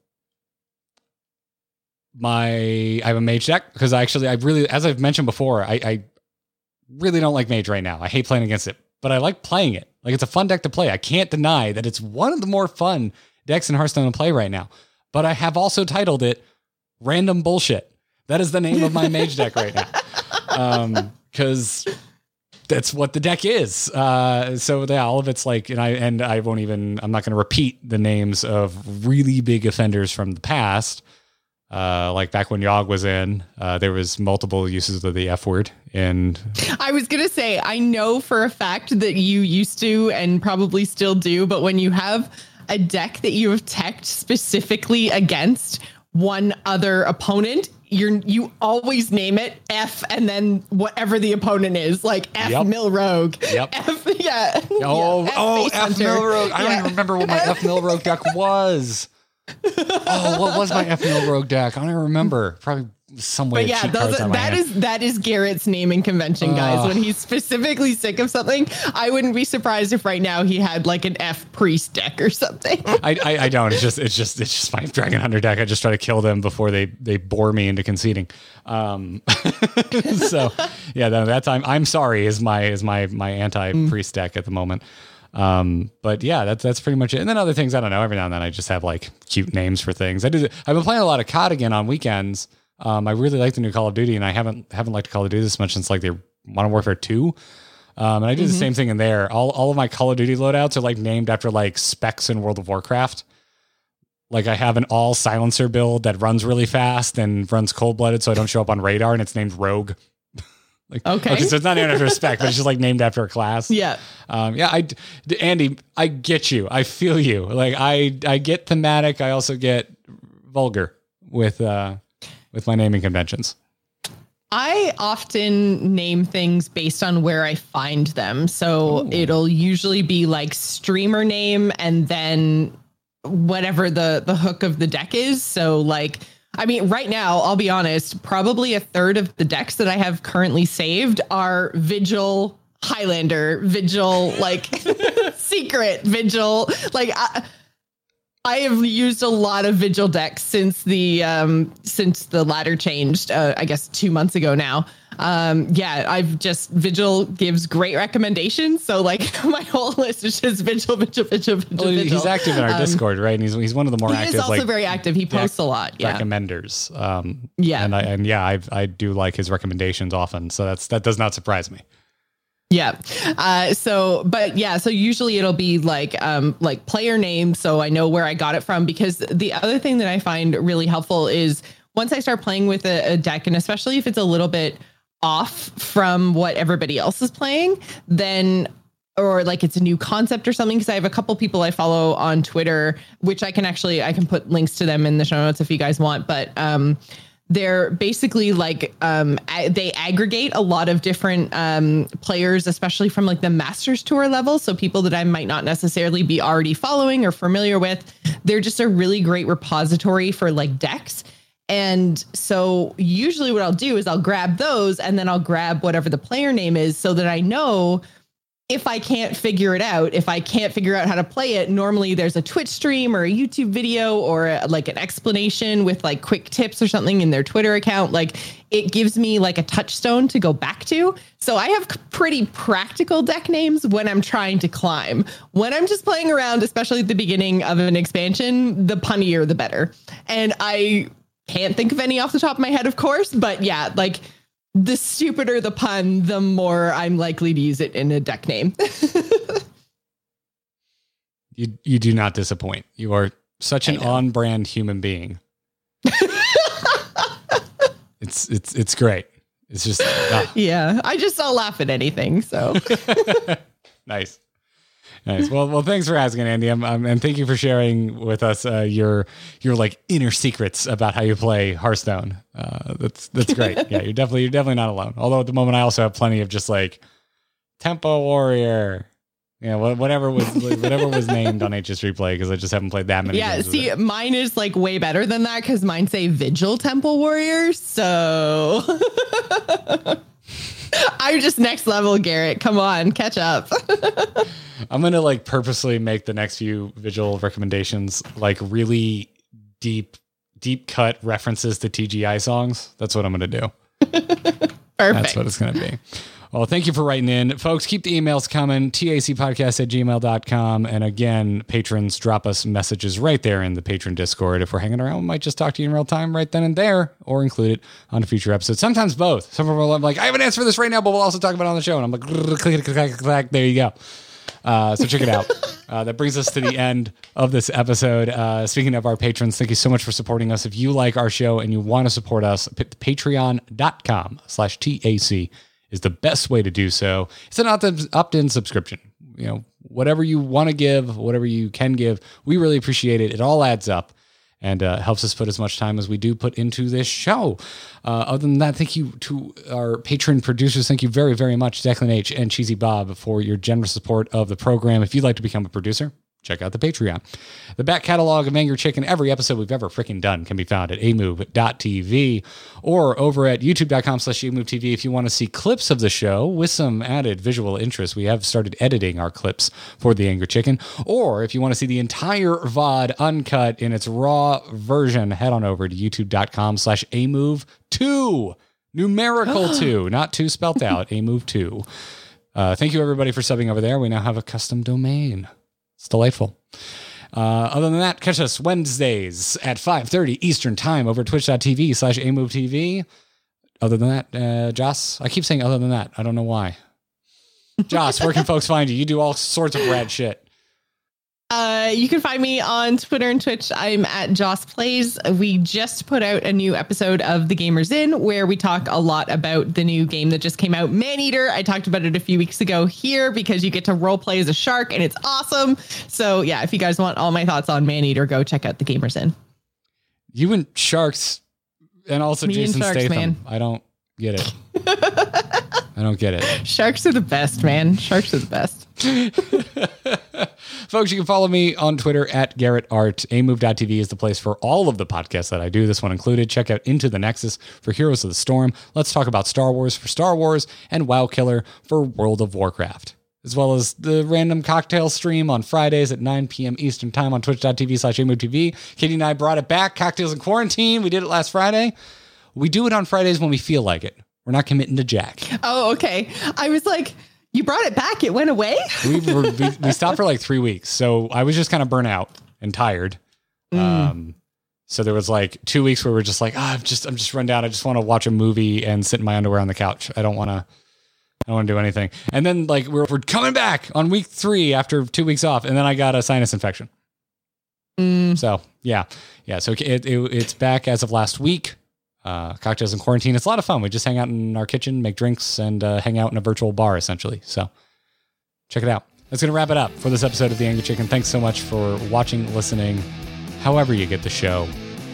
my I have a mage deck because I actually I really as I've mentioned before I, I really don't like mage right now. I hate playing against it, but I like playing it. Like it's a fun deck to play. I can't deny that it's one of the more fun decks in Hearthstone to play right now. But I have also titled it "Random Bullshit." That is the name of my mage deck right now, Um, because that's what the deck is. Uh, so yeah, all of it's like, and I and I won't even. I'm not going to repeat the names of really big offenders from the past. Uh, like back when Yogg was in, uh, there was multiple uses of the F word, and I was gonna say, I know for a fact that you used to and probably still do, but when you have a deck that you have teched specifically against one other opponent, you're you always name it F and then whatever the opponent is, like F Yep. Mill Rogue. Yep. F yeah. Oh, yeah, oh, F Hunter. Milrogue. I don't even remember what my F Milrogue deck was. Oh, what was my F Milrogue deck? I don't even remember. Probably some way But yeah, those, cards on my that is that is Garrett's naming convention, guys. Ugh. when he's specifically sick of something, I wouldn't be surprised if right now he had like an F priest deck or something. I, I, I don't. It's just it's just it's just my Dragon Hunter deck. I just try to kill them before they they bore me into conceding. Um, so yeah, that, that time I'm sorry is my is my my anti priest deck at the moment. Um, but yeah, that's that's pretty much it. And then other things I don't know. Every now and then I just have like cute names for things. I did. I've been playing a lot of COD again on weekends. Um, I really like the new Call of Duty, and I haven't haven't liked Call of Duty this much since like the Modern Warfare Two. Um, and I do the same thing in there. All all of my Call of Duty loadouts are like named after like specs in World of Warcraft. Like I have an all silencer build that runs really fast and runs cold blooded, so I don't show up on radar, and it's named Rogue. like Okay. so it's not named after a spec, but it's just like named after a class. yeah. Um, yeah, I, d- Andy, I get you. I feel you. Like I, I get thematic. I also get vulgar with, uh, with my naming conventions. I often name things based on where I find them. So it'll usually be like streamer name and then whatever the the hook of the deck is. So like I mean right now, I'll be honest, probably a third of the decks that I have currently saved are Vigil Highlander, Vigil like secret Vigil like I, I have used a lot of Vigil decks since the um since the ladder changed. Uh, I guess two months ago now. Um, yeah, I've just Vigil gives great recommendations. So like my whole list is just Vigil, Vigil, Vigil, Vigil. Well, Vigil. he's active in our Um, Discord, right? And he's, he's one of the more He active, is also like very active. He posts a lot. Yeah. recommenders. Um, Yeah. and I, and yeah, I, I do like his recommendations often. So that's, that does not surprise me. Yeah. Uh, so, but yeah, so usually it'll be like, um, like player name. So I know where I got it from because the other thing that I find really helpful is once I start playing with a, a deck and especially if it's a little bit off from what everybody else is playing, then or like it's a new concept or something because I have a couple people I follow on Twitter which I can actually I can put links to them in the show notes if you guys want but um they're basically like um a- they aggregate a lot of different um players especially from like the masters tour level. So people that i might not necessarily be already following or familiar with they're just a really great repository for like decks. And so usually what i'll do is i'll grab those and then i'll grab whatever the player name is so that i know if I can't figure it out, if I can't figure out how to play it, normally there's a Twitch stream or a YouTube video or a, like an explanation with like quick tips or something in their Twitter account. Like it gives me like a touchstone to go back to. So I have pretty practical deck names when I'm trying to climb. When I'm just playing around, especially at the beginning of an expansion, the punnier the better. And I can't think of any off the top of my head, of course, but yeah, like the stupider the pun, the more I'm likely to use it in a deck name. You you do not disappoint. You are such an on brand human being. it's it's it's great. It's just ah, yeah, I just I'll laugh at anything. So nice. Nice. Well, well, thanks for asking, Andy, um, and thank you for sharing with us uh, your your like inner secrets about how you play Hearthstone. Uh, that's that's great. yeah, you're definitely you're definitely not alone. Although at the moment, I also have plenty of just like Tempo Warrior. Yeah, wha- whatever was whatever was named on HS Replay because I just haven't played that many. yeah, see, mine is like way better than that because mine say Vigil Tempo Warrior. So I'm just next level, Garrett. Come on, catch up. I'm gonna like purposely make the next few visual recommendations like really deep, deep cut references to TGI songs. That's what I'm gonna do. Perfect. That's what it's going to be. Well, thank you for writing in. Folks, keep the emails coming. TACpodcast at gmail.com. And again, patrons drop us messages right there in the patron Discord. If we're hanging around, we might just talk to you in real time right then and there or include it on a future episode. Sometimes both. Some people are like, I have an answer for this right now, but we'll also talk about it on the show. And I'm like, click, click, click, click, click. there you go. Uh, so check it out. Uh, that brings us to the end of this episode. Uh, speaking of our patrons, thank you so much for supporting us. If you like our show and you want to support us, p- patreon.com slash TAC is the best way to do so. It's an opt- opt-in subscription. You know, whatever you want to give, whatever you can give, we really appreciate it. It all adds up and uh, helps us put as much time as we do put into this show. Uh, other than that, thank you to our patron producers. Thank you very, very much, Declan H. and Cheesy Bob, for your generous support of the program. If you'd like to become a producer, check out the Patreon. The back catalog of Angry Chicken, every episode we've ever freaking done can be found at amove.tv or over at youtube.com slash TV if you want to see clips of the show with some added visual interest. We have started editing our clips for the Angry Chicken. Or if you want to see the entire VOD uncut in its raw version, head on over to youtube.com slash amove2. Numerical 2, not 2 spelt out, amove2. Uh, thank you everybody for subbing over there. We now have a custom domain. It's delightful. Uh, other than that, catch us Wednesdays at 5.30 Eastern Time over twitch.tv slash amovetv. Other than that, uh, Joce, I keep saying other than that. I don't know why. Joce, where can folks find you? You do all sorts of rad shit. Uh, you can find me on Twitter and Twitch. I'm at Joce Plays. We just put out a new episode of The Gamers In where we talk a lot about the new game that just came out, Maneater. I talked about it a few weeks ago here because you get to role play as a shark and it's awesome. So yeah, if you guys want all my thoughts on Maneater, go check out The Gamers In. You and Sharks and also Me and Jason Sharks, Statham. man. I don't get it. I don't get it. Sharks are the best, man. Sharks are the best. Folks, you can follow me on Twitter at Garrett Art. AMove.tv is the place for all of the podcasts that I do, this one included. Check out Into the Nexus for Heroes of the Storm. Let's talk about Star Wars for Star Wars and WoW Killer for World of Warcraft. As well as the random cocktail stream on Fridays at 9 p.m. Eastern Time on twitch.tv slash AMoveTV. Katie and I brought it back. Cocktails in Quarantine. We did it last Friday. We do it on Fridays when we feel like it. We're not committing to Jack. Oh, okay. I was like, you brought it back. It went away. we, were, we we stopped for like three weeks, so I was just kind of burnt out and tired. Um, so there was like two weeks where we are just like, ah, I'm just I'm just run down. I just want to watch a movie and sit in my underwear on the couch. I don't want to. I don't want to do anything. And then like we're we're coming back on week three after two weeks off, and then I got a sinus infection. So yeah, yeah. So it, it it's back as of last week. Uh, cocktails in quarantine. It's a lot of fun. We just hang out in our kitchen, make drinks, and uh, hang out in a virtual bar essentially. So check it out. That's going to wrap it up for this episode of The Angry Chicken. Thanks so much for watching, listening, however you get the show.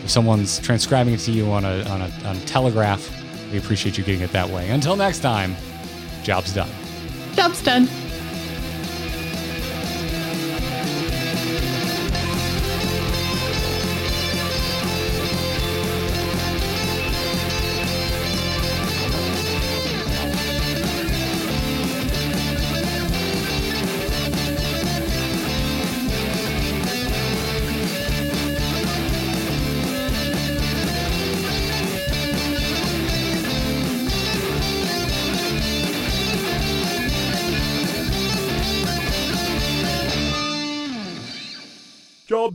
if someone's transcribing it to you on a on a, on a telegraph, we appreciate you getting it that way. Until next time, job's done. Job's done.